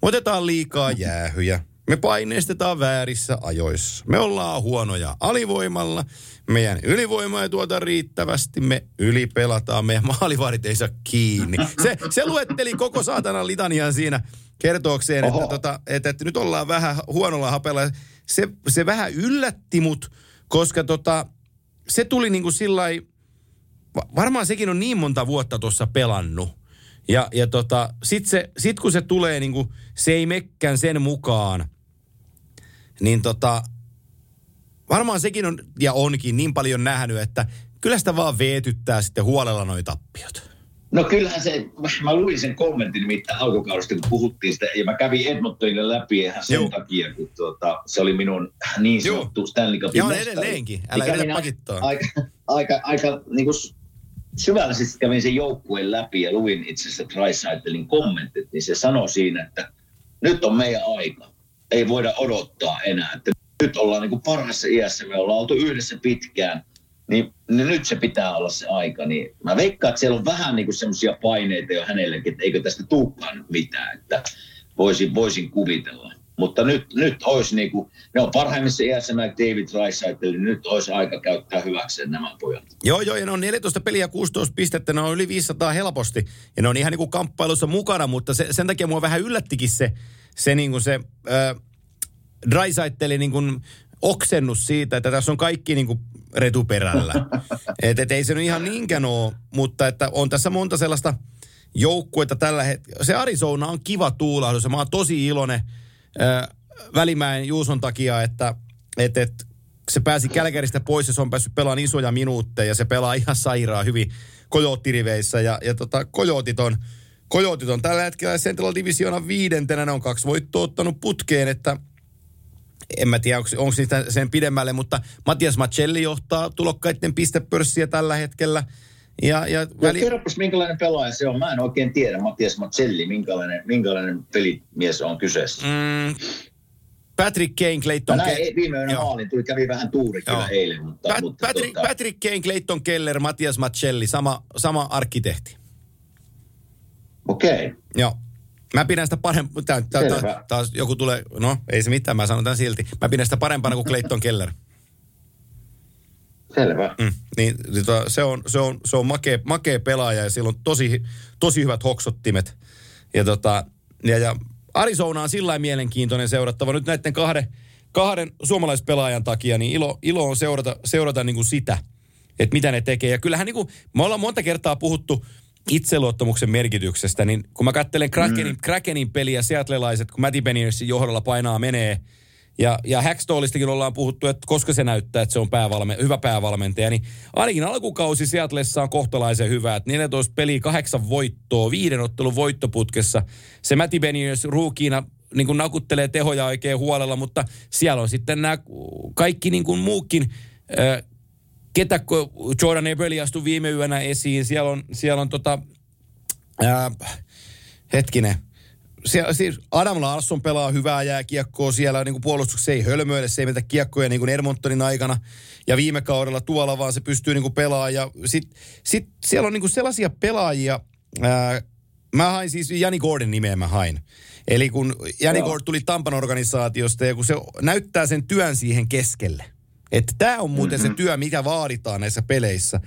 Me otetaan liikaa jäähyjä. Me paineistetaan väärissä ajoissa. Me ollaan huonoja alivoimalla. Meidän ylivoima ei tuota riittävästi. Me ylipelataan. Meidän maalivaarit ei saa kiinni. Se, se luetteli koko saatanan litanian siinä kertookseen, että, tota, että, että, nyt ollaan vähän huonolla hapella. Se, se vähän yllätti mut, koska tota, se tuli niin kuin sillä varmaan sekin on niin monta vuotta tuossa pelannut ja, ja tota, sit, se, sit kun se tulee, niin kuin, se ei mekkään sen mukaan, niin tota, varmaan sekin on ja onkin niin paljon nähnyt, että kyllä sitä vaan veetyttää sitten huolella noi tappiot. No kyllähän se, mä luin sen kommentin mitä alkukaudesta, kun puhuttiin sitä, ja mä kävin Edmontonille läpi ihan sen Joo. takia, kun tuota, se oli minun niin sanottu Joo. Stanley Cupin Joo, edelleenkin, älä yritä pakittaa. Aika, aika, aika niin kuin syvällisesti kävin sen joukkueen läpi ja luin itse asiassa Drysaitelin kommentit, niin se sanoi siinä, että nyt on meidän aika. Ei voida odottaa enää. Että nyt ollaan niin kuin parhaassa iässä, me ollaan oltu yhdessä pitkään, niin, niin nyt se pitää olla se aika. Niin mä veikkaan, että siellä on vähän niin semmoisia paineita jo hänellekin, että eikö tästä tulekaan mitään, että voisin, voisin kuvitella. Mutta nyt, nyt olisi niin kuin, ne on parhaimmissa iässä näin David Rice, eli nyt olisi aika käyttää hyväkseen nämä pojat. Joo, joo, ja ne on 14 peliä 16 pistettä, ne on yli 500 helposti. Ja ne on ihan niin kuin kamppailussa mukana, mutta se, sen takia mua vähän yllättikin se, se niin kuin se äh, Drysaitel niin kuin oksennus siitä, että tässä on kaikki niin kuin retuperällä. <laughs> et, et ei se nyt ihan niinkään ole, mutta että on tässä monta sellaista joukkuetta tällä hetkellä. Se Arizona on kiva tuulahdus ja mä oon tosi iloinen – Välimäen Juuson takia, että et, et, se pääsi Kälkäristä pois ja se on päässyt pelaamaan isoja minuutteja. Ja se pelaa ihan sairaan hyvin kojoottiriveissä ja, ja tota, kojootit on, kojootit on tällä hetkellä Central Divisiona viidentenä, ne on kaksi voittoa ottanut putkeen, että en mä tiedä, onko niitä sen pidemmälle, mutta Matias Macelli johtaa tulokkaiden pistepörssiä tällä hetkellä – ja, ja väli... Kerropas, minkälainen pelaaja se on. Mä en oikein tiedä, Matias Mazzelli, minkälainen, minkälainen pelimies on kyseessä. Mm, Patrick Kane, Clayton Keller. Viime yönä maalin, tuli kävi vähän tuuri kyllä eilen. Mutta, Pat, mutta Patrick, tuota... Patrick Kane, Clayton Keller, Matias Mazzelli, sama, sama arkkitehti. Okei. Okay. Joo. Mä pidän sitä parempana, taas joku tulee, no ei se mitään, mä sanon tämän silti. Mä pidän sitä parempana kuin Clayton Keller. Selvä. Mm, niin tota, se on, se on, se on makea, makea pelaaja ja sillä on tosi, tosi hyvät hoksottimet. Ja, tota, ja, ja Arizona on sillä mielenkiintoinen seurattava. Nyt näiden kahden, kahden suomalaispelaajan takia, niin ilo, ilo on seurata, seurata niin kuin sitä, että mitä ne tekee. Ja kyllähän niin kuin, me ollaan monta kertaa puhuttu itseluottamuksen merkityksestä, niin kun mä katselen Krakenin, mm. Krakenin peliä, seatlelaiset, kun Matty Beniersin johdolla painaa menee – ja, ja Hackstallistakin ollaan puhuttu, että koska se näyttää, että se on päävalme, hyvä päävalmentaja, niin ainakin alkukausi Seatlessa on kohtalaisen hyvä. Että 14 peliä, kahdeksan voittoa, viiden ottelun voittoputkessa. Se Matty Beniers ruukiina niin kuin nakuttelee tehoja oikein huolella, mutta siellä on sitten nämä kaikki niin kuin muukin, äh, ketä Jordan Ebeli astui viime yönä esiin. Siellä on, siellä on tota, äh, hetkinen, siellä, siis Adam Larsson pelaa hyvää jääkiekkoa siellä niin kuin puolustuksessa, ei hölmöile, se ei meitä kiekkoja niin kuin Edmontonin aikana ja viime kaudella tuolla, vaan se pystyy niin kuin pelaamaan. Ja sit, sit siellä on niin kuin sellaisia pelaajia, ää, mä hain siis Jani Gordon nimeä mä hain. Eli kun Jani Joo. Gordon tuli Tampan organisaatiosta ja kun se näyttää sen työn siihen keskelle. Että tämä on muuten mm-hmm. se työ, mikä vaaditaan näissä peleissä.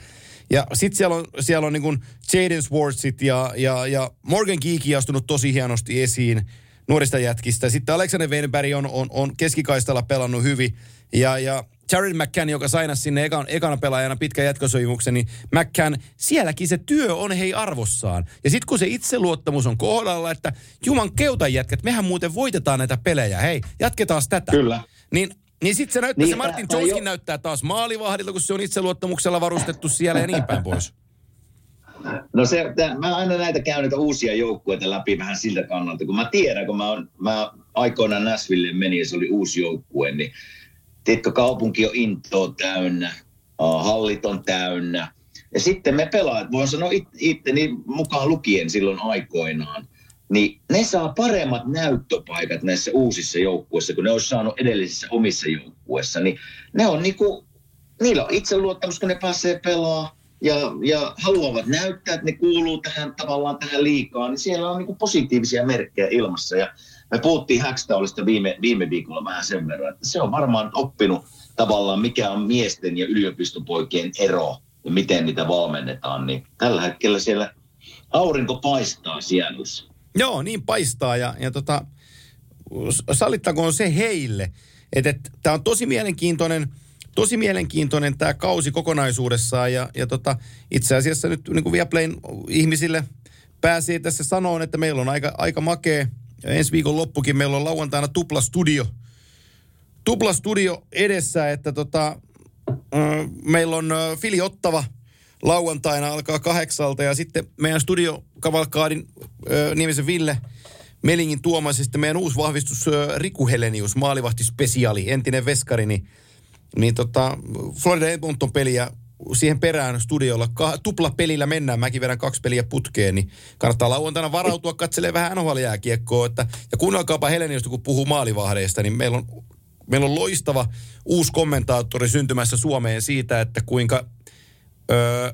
Ja sitten siellä on, siellä on niin kuin Jaden Swartzit ja, ja, ja Morgan Geeky astunut tosi hienosti esiin nuorista jätkistä. Sitten Alexander Weinberg on, on, on keskikaistalla pelannut hyvin. Ja, ja Jared McCann, joka sainasi sinne ekan, ekana pelaajana pitkän jatkosopimuksen, niin McCann, sielläkin se työ on hei arvossaan. Ja sitten kun se itseluottamus on kohdalla, että juman keutan jätkät, mehän muuten voitetaan näitä pelejä, hei, jatketaan tätä. Kyllä. Niin niin sitten se näyttää, niin, se Martin Joneskin jo... näyttää taas maalivahdilta, kun se on itseluottamuksella varustettu siellä ja niin päin pois. No se, tämän, mä aina näitä käyn näitä uusia joukkueita läpi vähän siltä kannalta, kun mä tiedän, kun mä, on, mä aikoinaan Nashville menin ja se oli uusi joukkue, niin tiedätkö, kaupunki on intoa täynnä, hallit on täynnä. Ja sitten me pelaat, voin sanoa it, itteni mukaan lukien silloin aikoinaan, niin ne saa paremmat näyttöpaikat näissä uusissa joukkueissa, kun ne olisi saanut edellisissä omissa joukkueissa. Niin ne on niinku, niillä on itseluottamus, kun ne pääsee pelaa ja, ja haluavat näyttää, että ne kuuluu tähän tavallaan tähän liikaan, niin siellä on niinku positiivisia merkkejä ilmassa. Ja me puhuttiin Hackstallista viime, viime viikolla vähän sen verran, että se on varmaan oppinut tavallaan, mikä on miesten ja yliopistopoikien ero ja miten niitä valmennetaan. Niin tällä hetkellä siellä aurinko paistaa sienussa. Joo, niin paistaa ja, ja tota, sallittakoon se heille, että et, tämä on tosi mielenkiintoinen, tosi mielenkiintoinen tämä kausi kokonaisuudessaan ja, ja tota, itse asiassa nyt niin kuin Viaplayn ihmisille pääsee tässä sanoon, että meillä on aika, aika makea, ensi viikon loppukin meillä on lauantaina tupla studio, tupla studio edessä, että tota, meillä on Fili Ottava lauantaina alkaa kahdeksalta ja sitten meidän studio Kavalkaadin nimisen Ville Melingin Tuomas ja sitten meidän uusi vahvistus Riku Helenius, maalivahtispesiaali, entinen veskari, niin, niin tota, Florida Edmonton peliä siihen perään studiolla. Ka- tupla pelillä mennään, mäkin vedän kaksi peliä putkeen, niin kannattaa lauantaina varautua katselee vähän NHL-jääkiekkoa. Että, ja kuunnelkaapa Heleniusta, kun puhuu maalivahdeista, niin meillä on, meillä on loistava uusi kommentaattori syntymässä Suomeen siitä, että kuinka öö,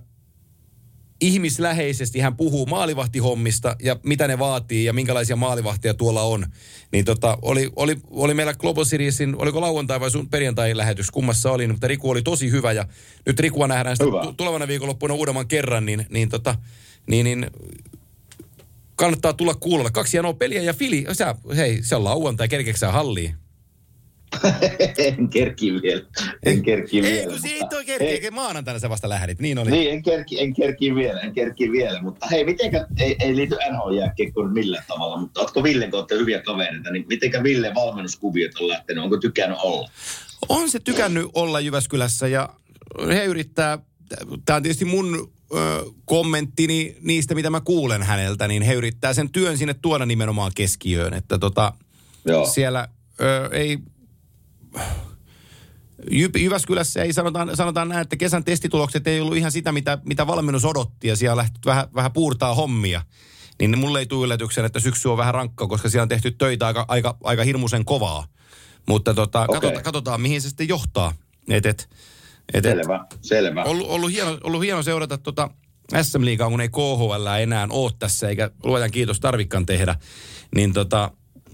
ihmisläheisesti hän puhuu maalivahtihommista ja mitä ne vaatii ja minkälaisia maalivahtia tuolla on. Niin tota, oli, oli, oli meillä Global Seriesin, oliko lauantai vai sun perjantai lähetys, kummassa oli, mutta Riku oli tosi hyvä ja nyt Rikua nähdään sitä hyvä. tulevana viikonloppuna uudemman kerran, niin, niin, tota, niin, niin kannattaa tulla kuulolle. Kaksi hienoa peliä ja Fili, sä, hei, se on lauantai, kerkeeksä halliin? <laughs> en kerki vielä. En kerki ei, vielä. Kun mutta, ei kerki, maanantaina sä vasta lähdit, niin oli. Niin, en kerki, en kerki vielä, en kerki vielä. Mutta hei, mitenkä, ei, ei liity nhl jääkiekkoon millään tavalla, mutta ootko Villen kautta hyviä kavereita, niin mitenkä Ville valmennuskuviot on lähtenyt, onko tykännyt olla? On se tykännyt olla Jyväskylässä ja he yrittää, tämä on tietysti mun kommenttini niistä, mitä mä kuulen häneltä, niin he yrittää sen työn sinne tuoda nimenomaan keskiöön, että tota, Joo. siellä ö, ei Jyväskylässä ei sanotaan, sanotaan näin, että kesän testitulokset ei ollut ihan sitä, mitä, mitä valmennus odotti ja siellä lähti vähän, vähän puurtaa hommia. Niin mulle ei tule yllätyksen, että syksy on vähän rankka, koska siellä on tehty töitä aika, aika, aika hirmuisen kovaa. Mutta tota, okay. katsotaan, katsotaan, mihin se sitten johtaa. Et, et, et, selvä, selvä. Ollut, ollut, hieno, ollut hieno seurata tota SM Liigaa, kun ei KHL enää ole tässä, eikä luojan kiitos tarvikkaan tehdä. Niin tota,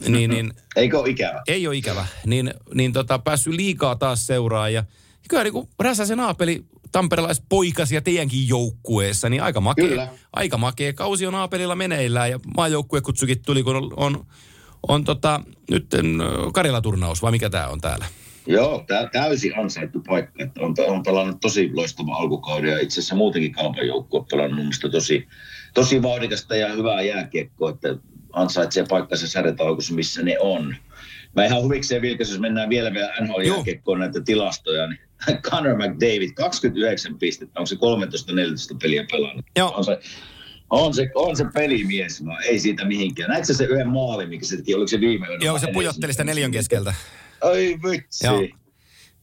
niin, niin, Eikö ole ikävä? Ei ole ikävä. Niin, niin tota, päässyt liikaa taas seuraa. Ja kyllä niin kuin Räsäsen Aapeli tamperelaispoikasia teidänkin joukkueessa, niin aika makea, kyllä. aika makea. Kausi on Aapelilla meneillään ja maajoukkuekutsukin tuli, kun on, on, on tota, nyt Karjala-turnaus, vai mikä tämä on täällä? Joo, tää, täysin ansaittu paikka. Että on, on pelannut tosi loistava alkukauden ja itse asiassa muutenkin kaupan joukkue on pelannut tosi, tosi vauhdikasta ja hyvää jääkiekkoa. Että ansaitsee paikkansa särjetaukussa, missä ne on. Mä ihan huvikseen vilkäs, jos mennään vielä vielä nhl jääkiekkoon näitä tilastoja, niin <laughs> Connor McDavid, 29 pistettä, onko se 13-14 peliä pelannut? Joo. On se, on se, on se pelimies, no, ei siitä mihinkään. Näetkö se yhden maali, mikä se teki, oliko se viime yönä? Joo, se pujotteli sitä neljän keskeltä. Ai vitsi. Joo.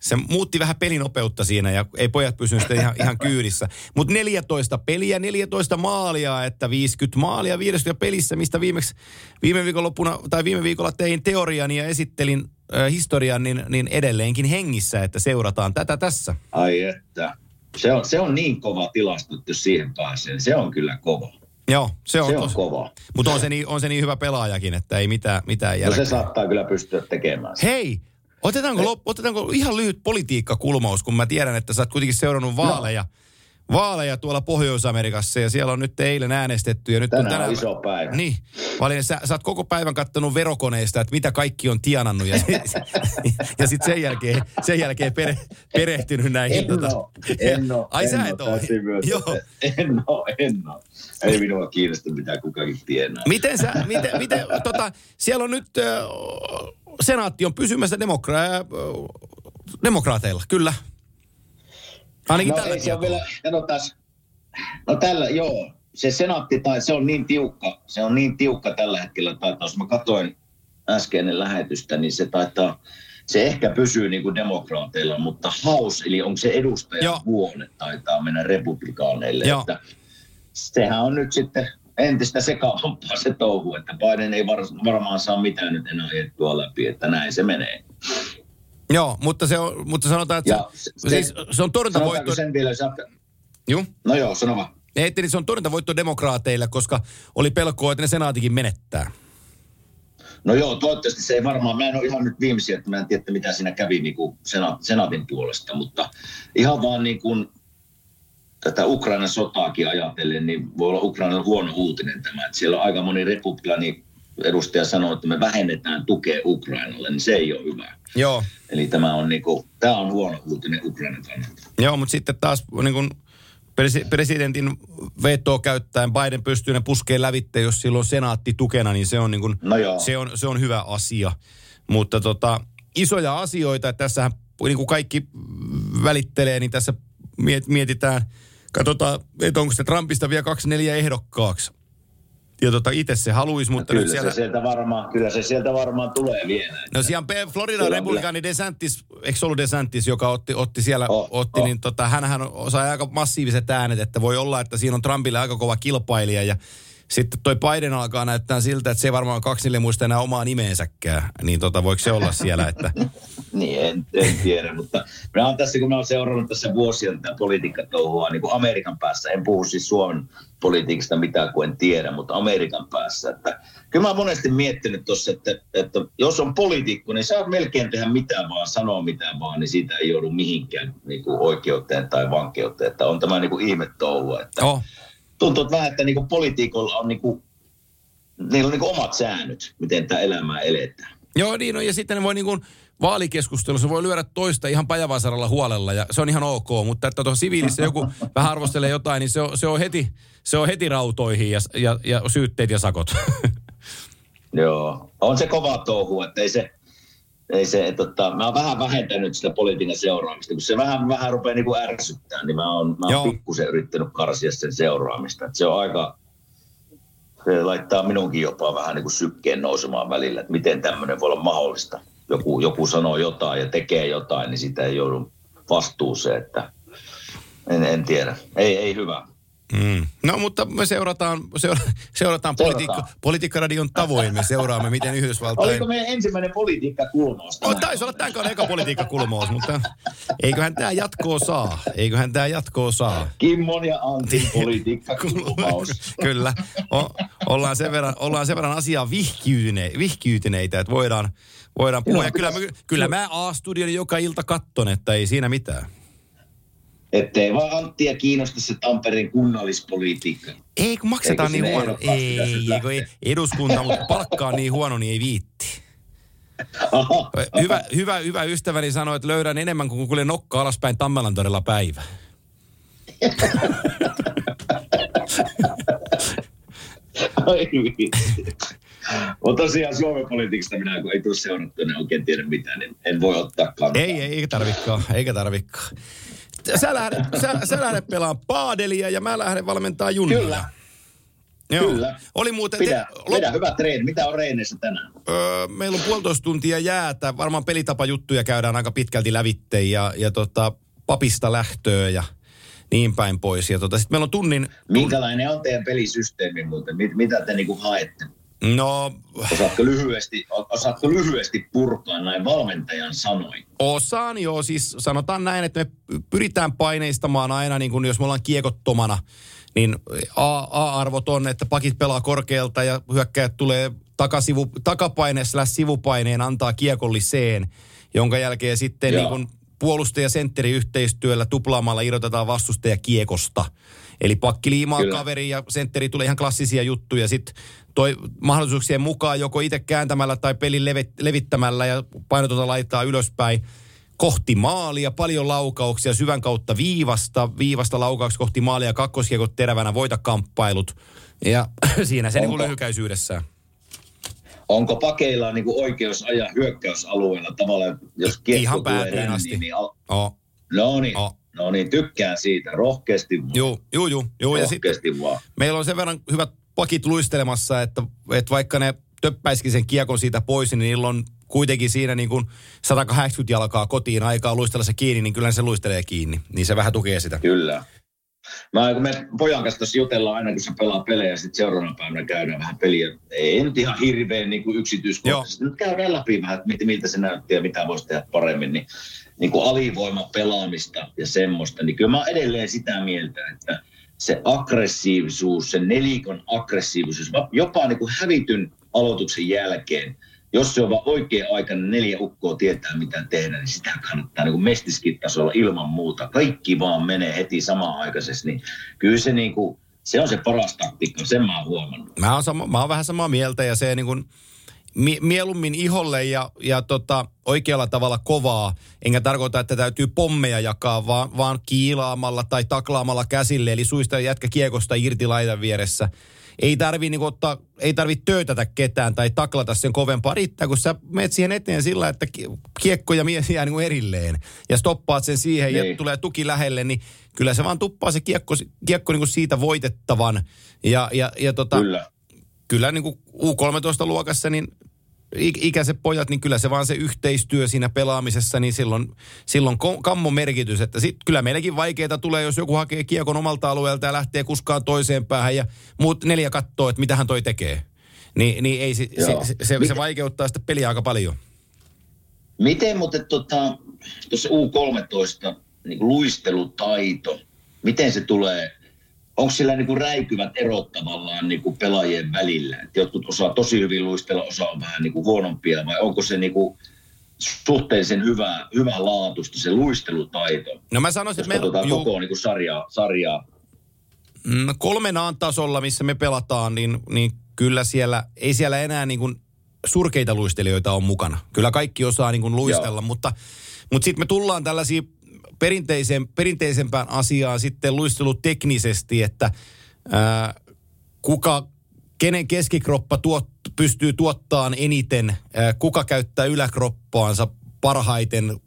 Se muutti vähän pelinopeutta siinä ja ei pojat pysynyt sitten ihan, ihan kyydissä. Mutta 14 peliä, 14 maalia, että 50 maalia 50 pelissä, mistä viimeksi viime viikonloppuna tai viime viikolla tein teorian ja esittelin äh, historian, niin, niin edelleenkin hengissä, että seurataan tätä tässä. Ai että. Se on, se on niin kova tilasto, jos siihen pääsee, se on kyllä kova. Joo, se on, se on kova. Mutta on se, niin, on se niin hyvä pelaajakin, että ei mitään, mitään järkeä. No se saattaa kyllä pystyä tekemään. Hei, otetaanko, lop, otetaanko ihan lyhyt politiikkakulmaus, kun mä tiedän, että sä oot kuitenkin seurannut vaaleja. No vaaleja tuolla Pohjois-Amerikassa ja siellä on nyt eilen äänestetty. Ja nyt tänään, on tänään on iso päivä. Niin. Valin, sä, sä oot koko päivän kattonut verokoneista, että mitä kaikki on tienannut ja, <laughs> <laughs> ja sitten sen jälkeen, sen jälkeen pere, perehtynyt näihin. En tota... oo, en oo, Ai en sä et oo. Joo. En oo, en oo. Ei minua kiinnosta mitä kukakin tienaa. Miten sä, miten, miten tota, siellä on nyt, senaatti on pysymässä demokra- demokraateilla, kyllä. Ainakin no, tällä ei se on vielä, no tällä, joo, se senaatti, tai se on niin tiukka, se on niin tiukka tällä hetkellä, tai jos mä katsoin äskeinen lähetystä, niin se taitaa, se ehkä pysyy niin kuin demokraateilla, mutta House, eli onko se edustaja huone, taitaa mennä republikaaneille. Joo. Että sehän on nyt sitten entistä sekaavampaa se touhu, että Biden ei var, varmaan saa mitään nyt enää ajettua läpi, että näin se menee. Joo, mutta, se on, mutta sanotaan, että ja se, se, siis, se on torjuntavoitto. sen vielä, sä... Joo. No joo, sano vaan. Ei, niin se on torjuntavoitto demokraateille, koska oli pelkoa, että ne senaatikin menettää. No joo, toivottavasti se ei varmaan, mä en ole ihan nyt viimeisiä, että mä en tiedä, mitä siinä kävi niin kuin senaatin puolesta, mutta ihan vaan niin kuin tätä Ukrainan sotaakin ajatellen, niin voi olla Ukrainan huono uutinen tämä, että siellä on aika moni republikaani edustaja sanoo, että me vähennetään tukea Ukrainalle, niin se ei ole hyvä. Joo. Eli tämä on, niin kuin, tämä on huono uutinen Ukrainan kannalta. Joo, mutta sitten taas niin kuin presidentin vetoa käyttäen Biden pystyy ne puskeen lävitte, jos silloin senaatti tukena, niin se on, niin kuin, no se on, se on hyvä asia. Mutta tota, isoja asioita, että tässähän niin kuin kaikki välittelee, niin tässä mietitään, katsotaan, että onko se Trumpista vielä kaksi neljä ehdokkaaksi ja tota, itse se haluaisi, mutta no, nyt siellä... Se sieltä varmaan, kyllä se sieltä varmaan tulee vielä. No siellä Florida republikaani DeSantis, eikö ollut DeSantis, joka otti, otti siellä, oh, otti, oh. niin tota, hänhän sai aika massiiviset äänet, että voi olla, että siinä on Trumpille aika kova kilpailija ja sitten toi Biden alkaa näyttää siltä, että se ei varmaan kaksi muista enää omaa nimeensäkään. Niin tota, voiko se olla siellä? Että... <laughs> niin, en, en, tiedä, mutta minä olen tässä, kun mä olen seurannut tässä vuosia tätä politiikkatouhua niin kuin Amerikan päässä. En puhu siis Suomen politiikasta mitään, kuin en tiedä, mutta Amerikan päässä. Että, kyllä mä olen monesti miettinyt tuossa, että, että jos on poliitikko, niin saa melkein tehdä mitä vaan, sanoa mitä vaan, niin siitä ei joudu mihinkään niin kuin oikeuteen tai vankeuteen. Että on tämä niin kuin ihme touhua, että oh tuntuu että vähän, että niinku politiikolla on, niinku, niillä on niinku omat säännöt, miten tämä elämää eletään. Joo, niin on, ja sitten ne voi niinku vaalikeskustelussa voi lyödä toista ihan pajavasaralla huolella ja se on ihan ok, mutta että tuossa siviilissä joku <laughs> vähän arvostelee jotain, niin se on, se on, heti, se on heti rautoihin ja, ja, ja syytteet ja sakot. <laughs> Joo, on se kova touhu, että ei se, ei se, että, tota, mä oon vähän vähentänyt sitä politiikan seuraamista, kun se vähän, vähän rupeaa niin kuin ärsyttää, niin mä oon, mä oon pikkusen yrittänyt karsia sen seuraamista. Että se on aika, se laittaa minunkin jopa vähän niin kuin sykkeen nousemaan välillä, että miten tämmöinen voi olla mahdollista. Joku, joku sanoo jotain ja tekee jotain, niin sitä ei joudu vastuuseen, että en, en tiedä. Ei, ei hyvä. Mm. No mutta me seurataan, seura, seurataan, seurataan. politiikkaradion tavoin. Me seuraamme, miten Yhdysvaltain... Oliko meidän ensimmäinen politiikkakulmaus? Oh, taisi olla tämän eka politiikkakulmaus, mutta eiköhän tämä jatkoa saa. Eiköhän tämä jatkoa saa. Kimmon ja Antin politiikkakulmaus. <laughs> Kyllä. O, ollaan, sen verran, ollaan sen verran asiaa vihkiytyne, vihkiytyneitä, että voidaan, voidaan puhua. Ja kyllä, kyllä mä A-studion joka ilta katton, että ei siinä mitään. Ettei vaan Anttia kiinnosta se Tampereen kunnallispolitiikka. Ei, kun maksetaan niin huono. Ei, ei, kun ei, eduskunta, mutta palkkaa niin huono, niin ei viitti. Hyvä, hyvä, hyvä ystäväni sanoi, että löydän enemmän kuin kuljen nokka alaspäin Tammelantorilla päivä. Ai Mutta tosiaan Suomen politiikasta minä, kun ei tule seurattu, niin oikein tiedä mitään, niin en voi ottaa kantaa. Ei, ei, eikä tarvikaan, eikä tarvikaan sä lähdet, sä, sä lähdet pelaamaan paadelia ja mä lähden valmentaa junnia. Kyllä. Joo. Kyllä. Oli muuten... Pidä, te, pidä hyvä treeni. Mitä on reenissä tänään? Öö, meillä on puolitoista tuntia jäätä. Varmaan pelitapajuttuja käydään aika pitkälti lävitteen ja, ja tota, papista lähtöä ja niin päin pois. Ja tota, sitten meillä on tunnin... Minkälainen on teidän pelisysteemi muuten? Mit, mitä te niinku haette? No, Osaatko lyhyesti, osaatko lyhyesti purkaa näin valmentajan sanoin? osaan joo, siis sanotaan näin, että me pyritään paineistamaan aina, niin kuin jos me ollaan kiekottomana, niin A-arvot on, että pakit pelaa korkealta ja hyökkäjät tulee takasivu, takapaine slash sivupaineen antaa kiekolliseen, jonka jälkeen sitten Joo. niin kuin puolustaja sentteri yhteistyöllä tuplaamalla irrotetaan vastustaja kiekosta. Eli pakki liimaa Kyllä. kaveri ja sentteri tulee ihan klassisia juttuja. Sitten toi mahdollisuuksien mukaan joko itse kääntämällä tai pelin levit- levittämällä ja painotonta laittaa ylöspäin kohti maalia, paljon laukauksia syvän kautta viivasta, viivasta laukauksia kohti maalia, kakkoskiekot terävänä, voita kamppailut. Ja <clears throat> siinä se niin lyhykäisyydessään. Onko pakeilla niin kuin oikeus ajaa hyökkäysalueella tavallaan, jos kiekko Ihan tulee asti. niin al- Oh. no niin, Oh. No niin, tykkään siitä, rohkeasti vaan. Juu, juu, juu, juu. Ja sitten rohkeasti vaan. meillä on sen verran hyvät pakit luistelemassa, että, että vaikka ne töppäisikin sen kiekon siitä pois, niin niillä on kuitenkin siinä niin kuin 180 jalkaa kotiin aikaa luistella se kiinni, niin kyllä se luistelee kiinni. Niin se vähän tukee sitä. Kyllä. Mä, kun me pojan kanssa tuossa jutellaan aina, kun se pelaa pelejä, ja sitten seuraavana päivänä käydään vähän peliä. Ei nyt ihan hirveän niin kuin yksityiskohtaisesti. Nyt käydään läpi vähän, että miltä se näytti ja mitä voisi tehdä paremmin. Niin, niin kuin alivoima pelaamista ja semmoista. Niin kyllä mä oon edelleen sitä mieltä, että se aggressiivisuus, se nelikon aggressiivisuus, jopa niin kuin hävityn aloituksen jälkeen, jos se on vaan oikea aikainen neljä ukkoa tietää mitä tehdä, niin sitä kannattaa niin mestiskin tasolla ilman muuta. Kaikki vaan menee heti samaan aikaisesti, niin kyllä se, niin kuin, se on se paras taktiikka, sen mä oon huomannut. Mä oon, sama, mä oon vähän samaa mieltä ja se niin kuin, mie- mieluummin iholle ja, ja tota, oikealla tavalla kovaa. Enkä tarkoita, että täytyy pommeja jakaa, vaan, vaan kiilaamalla tai taklaamalla käsille. Eli suista jätkä kiekosta irti laidan vieressä. Ei tarvi, niin ottaa, ei tarvi töötätä ketään tai taklata sen kovempaa. Riittää, kun sä menet siihen eteen sillä, että ki- kiekko ja mies jää niin kuin erilleen. Ja stoppaat sen siihen ja Niin. tulee tuki lähelle, niin kyllä se vaan tuppaa se kiekko, kiekko niin kuin siitä voitettavan. Ja, ja, ja tota, Kyllä. Kyllä niin kuin U13-luokassa, niin ik- ikäiset pojat, niin kyllä se vaan se yhteistyö siinä pelaamisessa, niin silloin, silloin kammo merkitys, että sit kyllä meilläkin vaikeita tulee, jos joku hakee kiekon omalta alueelta ja lähtee kuskaan toiseen päähän ja muut neljä kattoo, että mitä hän toi tekee. Ni, niin ei, se, se, Joo. se, se, vaikeuttaa sitä peliä aika paljon. Miten muuten tuossa tota, U13 niin luistelutaito, miten se tulee, onko sillä niin kuin räikyvät erot tavallaan niin kuin pelaajien välillä? Et jotkut osaa tosi hyvin luistella, osa on vähän niin kuin huonompia, vai onko se niin kuin suhteellisen hyvä, hyvä laatusta se luistelutaito? No mä sanoisin, että meillä juu, koko niin kuin sarjaa, sarjaa. mm, kolmen aan tasolla, missä me pelataan, niin, niin kyllä siellä, ei siellä enää niin kuin surkeita luistelijoita on mukana. Kyllä kaikki osaa niin kuin luistella, Joo. mutta, mutta sitten me tullaan tällaisiin perinteiseen, perinteisempään asiaan sitten luisteluteknisesti, että ää, kuka, kenen keskikroppa tuot, pystyy tuottamaan eniten, ää, kuka käyttää yläkroppaansa parhaiten,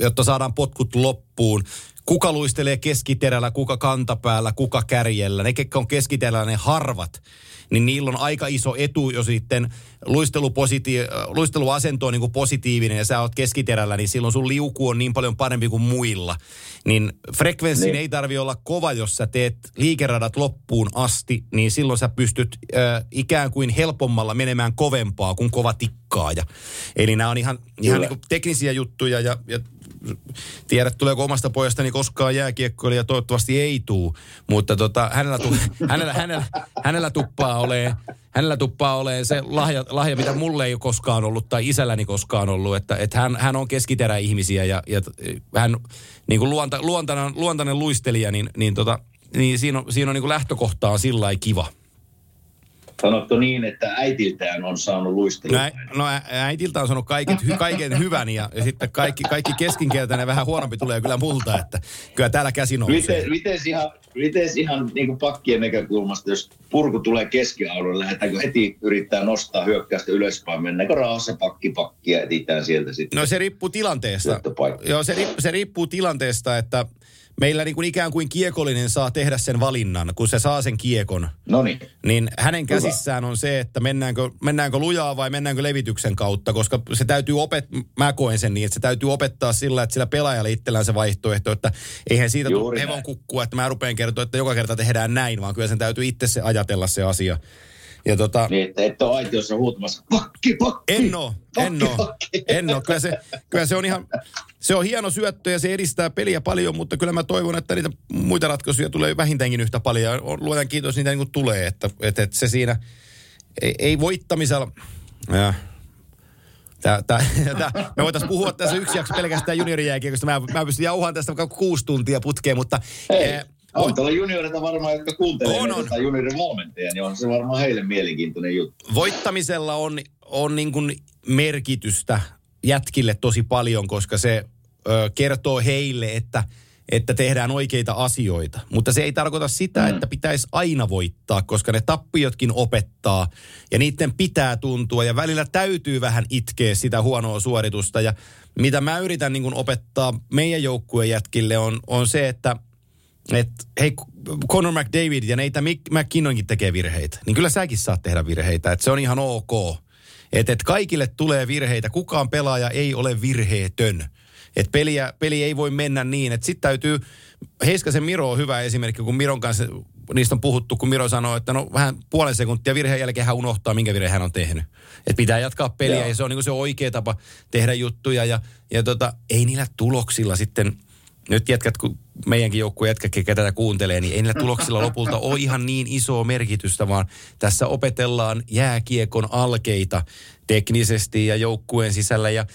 jotta saadaan potkut loppuun. Kuka luistelee keskiterällä, kuka kantapäällä, kuka kärjellä. Ne, ketkä on keskiterällä, ne harvat niin niillä on aika iso etu, jos sitten luistelupositi- luisteluasento on niin kuin positiivinen ja sä oot keskiterällä, niin silloin sun liuku on niin paljon parempi kuin muilla. Niin frekvenssin Niin. ei tarvi olla kova, jos sä teet liikeradat loppuun asti, niin silloin sä pystyt äh, ikään kuin helpommalla menemään kovempaa kuin kova tikkaaja. Eli nämä on ihan, ihan Kyllä. niin kuin teknisiä juttuja ja, ja tiedät, tuleeko omasta pojastani koskaan jääkiekkoilija, toivottavasti ei tuu, mutta tota, hänellä, tu, <laughs> hänellä, hänellä, hänellä tuppaa olee, hänellä tuppaa olee se lahja, lahja, mitä mulle ei ole koskaan ollut tai isälläni koskaan ollut, että, että hän, hän on keskiteräihmisiä ja, ja hän niin kuin luonta, luontainen, luontainen luistelija, niin, niin, tota, niin siinä on, siinä on niin kuin lähtökohta on sillä kiva. Sanotko niin, että äitiltään on saanut luistelua? No, ä, no äitiltä on sanonut kaiket, hy, kaiken hyvän ja, ja sitten kaikki, kaikki keskinkertainen vähän huonompi tulee kyllä multa, että kyllä täällä käsi nousee. Miten, miten ihan, miten ihan niin kuin pakkien näkökulmasta, jos purku tulee keskialueelle, lähdetäänkö heti yrittää nostaa hyökkäystä ylöspäin, mennäänkö raassa pakki pakki ja etsitään sieltä sitten No se riippuu tilanteesta. Joo, se, riippuu, se riippuu tilanteesta, että meillä niin kuin ikään kuin kiekollinen saa tehdä sen valinnan, kun se saa sen kiekon. Noniin. Niin hänen käsissään on se, että mennäänkö, mennäänkö lujaa vai mennäänkö levityksen kautta, koska se täytyy opettaa, mä koen sen niin, että se täytyy opettaa sillä, että sillä pelaajalla itsellään se vaihtoehto, että eihän siitä tule hevon kukkua, että mä rupean kertoa, että joka kerta tehdään näin, vaan kyllä sen täytyy itse se ajatella se asia. Ja tota, niin, että et ole aitiossa huutamassa, pakki, pakki. En oo, en oo, en oo. Kyllä se, kyllä se on ihan, se on hieno syöttö ja se edistää peliä paljon, mutta kyllä mä toivon, että niitä muita ratkaisuja tulee vähintäänkin yhtä paljon. Luojan kiitos, niitä niin kuin tulee, että, että, että se siinä ei, ei voittamisella... Ja, Tää, tää, <laughs> tää, me voitaisiin puhua tässä yksi jakso pelkästään juniorijääkiekosta. Mä, mä pystyn jauhaan tästä vaikka kuusi tuntia putkeen, mutta... Ei. Eh, on tuolla junioreita varmaan, jotka kuuntelee on, on. juniorin valmentajia, niin on se varmaan heille mielenkiintoinen juttu. Voittamisella on, on niin kuin merkitystä jätkille tosi paljon, koska se kertoo heille, että että tehdään oikeita asioita. Mutta se ei tarkoita sitä, mm. että pitäisi aina voittaa, koska ne tappiotkin opettaa ja niiden pitää tuntua ja välillä täytyy vähän itkeä sitä huonoa suoritusta. Ja mitä mä yritän niin opettaa meidän joukkueen jätkille on, on se, että että hei, Conor McDavid ja neitä McKinnonkin tekee virheitä, niin kyllä säkin saat tehdä virheitä, että se on ihan ok. Että et kaikille tulee virheitä, kukaan pelaaja ei ole virheetön. Että peliä, peli ei voi mennä niin, että sitten täytyy, Heiskasen Miro on hyvä esimerkki, kun Miron kanssa niistä on puhuttu, kun Miro sanoo, että no vähän puolen sekuntia virheen jälkeen hän unohtaa, minkä virheen hän on tehnyt. Että pitää jatkaa peliä Joo. ja se on niin se oikea tapa tehdä juttuja ja, ja tota, ei niillä tuloksilla sitten, nyt jätkät, kun meidänkin joukkueen jätkäkin, ketä tätä kuuntelee, niin ei niillä tuloksilla lopulta ole ihan niin isoa merkitystä, vaan tässä opetellaan jääkiekon alkeita teknisesti ja joukkueen sisällä ja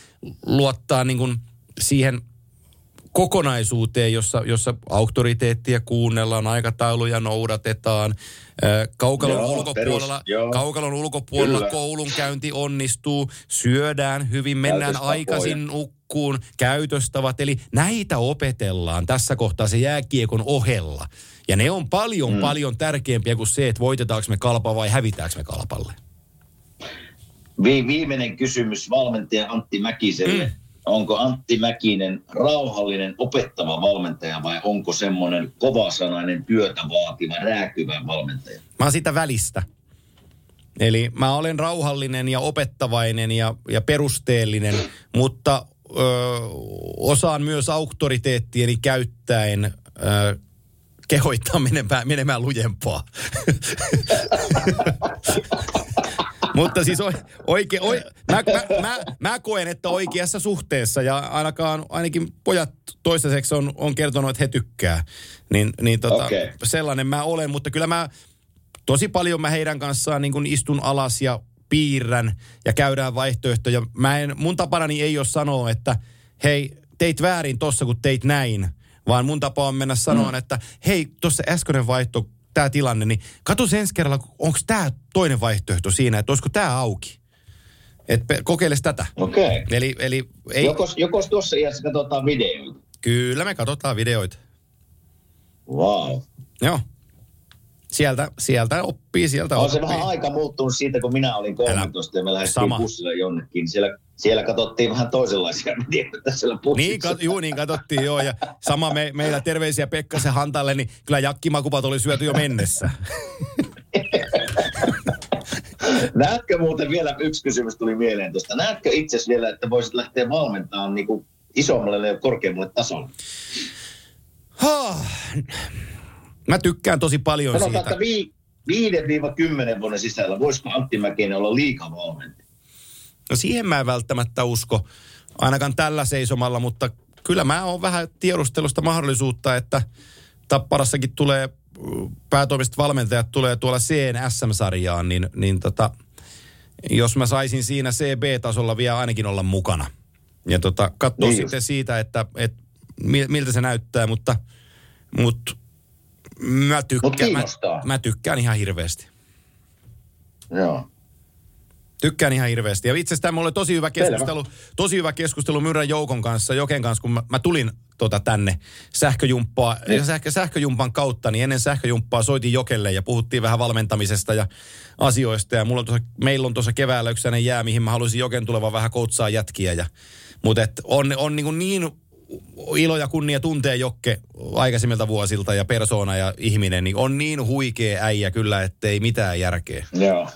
luottaa niin kuin siihen kokonaisuuteen, jossa, jossa auktoriteettia kuunnellaan, aikatauluja noudatetaan. Kaukalon joo, ulkopuolella, perus, kaukalon ulkopuolella Kyllä. koulunkäynti onnistuu, syödään hyvin, mennään aikaisin nukkuun, käytöstavat. Eli näitä opetellaan tässä kohtaa se jääkiekon ohella. Ja ne on paljon, hmm. paljon tärkeämpiä kuin se, että voitetaanko me kalpa vai hävitäänkö me kalpalle. Vi- viimeinen kysymys valmentaja Antti Mäkiselle. Hmm onko Antti Mäkinen rauhallinen opettava valmentaja vai onko semmoinen kovasanainen työtä vaativa, rääkyvä valmentaja? Mä oon sitä välistä. Eli mä olen rauhallinen ja opettavainen ja, ja perusteellinen, mutta ö, osaan myös auktoriteettieni käyttäen ö, kehoittaa menemään, menemään lujempaa. <laughs> Mutta siis oike, oike, mä, mä, mä, mä, koen, että oikeassa suhteessa ja ainakaan, ainakin pojat toistaiseksi on, on kertonut, että he tykkää. Niin, niin tota, okay. sellainen mä olen, mutta kyllä mä tosi paljon mä heidän kanssaan niin istun alas ja piirrän ja käydään vaihtoehtoja. Mä en, mun tapanani ei ole sanoa, että hei, teit väärin tossa, kun teit näin. Vaan mun tapa on mennä sanoa, mm. että hei, tuossa äskeinen vaihto tämä tilanne, niin katso ensi kerralla, onko tämä toinen vaihtoehto siinä, että olisiko tämä auki. Että kokeile tätä. Okei. Okay. Eli, eli ei... Jokos, jokos tuossa iässä katsotaan videoita? Kyllä me katsotaan videoita. Wow. Joo. Sieltä, sieltä oppii, sieltä on oppii. se vähän aika muuttunut siitä, kun minä olin 13 ja me lähdettiin bussilla jonnekin. Siellä, siellä katsottiin vähän toisenlaisia <laughs> videoita siellä bussissa. Niin, kat, juu, niin katsottiin joo. Ja sama me, meillä terveisiä Pekkasen Hantalle, niin kyllä jakkimakupat oli syöty jo mennessä. <laughs> Näetkö muuten vielä, yksi kysymys tuli mieleen tuosta. Näetkö itse vielä, että voisit lähteä valmentamaan niin kuin isommalle ja korkeammalle tasolle? Mä tykkään tosi paljon Sanotaan, siitä. että 5-10 vuoden sisällä voisiko Antti Mäkinen olla liikavalmentaja? No siihen mä en välttämättä usko, ainakaan tällä seisomalla, mutta kyllä mä oon vähän tiedustelusta mahdollisuutta, että Tapparassakin tulee päätoimiset valmentajat tulee tuolla CNSM-sarjaan, niin, niin tota, jos mä saisin siinä CB-tasolla vielä ainakin olla mukana. Ja tota, katsoa niin sitten just. siitä, että, että miltä se näyttää, mutta, mutta Mä tykkään, mä, mä tykkään ihan hirveästi. Joo. Tykkään ihan hirveästi. Ja itse asiassa oli tosi hyvä keskustelu, Selvä. tosi hyvä keskustelu Myrän Joukon kanssa, Joken kanssa, kun mä, mä tulin tota tänne sähköjumppaa, niin. sähkö, sähköjumpan kautta, niin ennen sähköjumppaa soitin Jokelle ja puhuttiin vähän valmentamisesta ja asioista. Ja mulla on tuossa, meillä on tuossa keväällä yksi jää, mihin mä haluaisin Joken tulevan vähän koutsaa jätkiä. Ja, mutta et on, on niin, niin ilo ja kunnia tuntee Jokke aikaisemmilta vuosilta ja persoona ja ihminen, niin on niin huikea äijä kyllä, ettei mitään järkeä. Joo.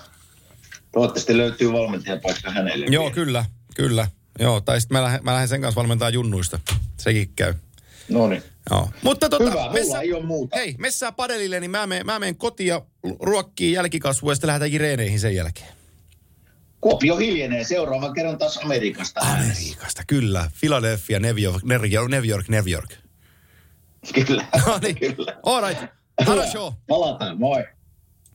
Toivottavasti löytyy valmentajapaikka hänelle. Joo, kyllä, kyllä. Joo, tai sitten mä lähden, mä lähden sen kanssa valmentaa junnuista. Sekin käy. No niin. Joo. Mutta tota, Hyvä, mulla ei ole muuta. Hei, messää padelille, niin mä menen, mä menen kotiin ja ruokkiin jälkikasvua ja sitten lähdetäänkin reeneihin sen jälkeen. Kuopio hiljenee seuraavan kerran taas Amerikasta. Amerikasta, kyllä. Philadelphia, New York, New York, New York. New York. Kyllä. <laughs> No niin. Kyllä. All right. Show. Palataan, moi.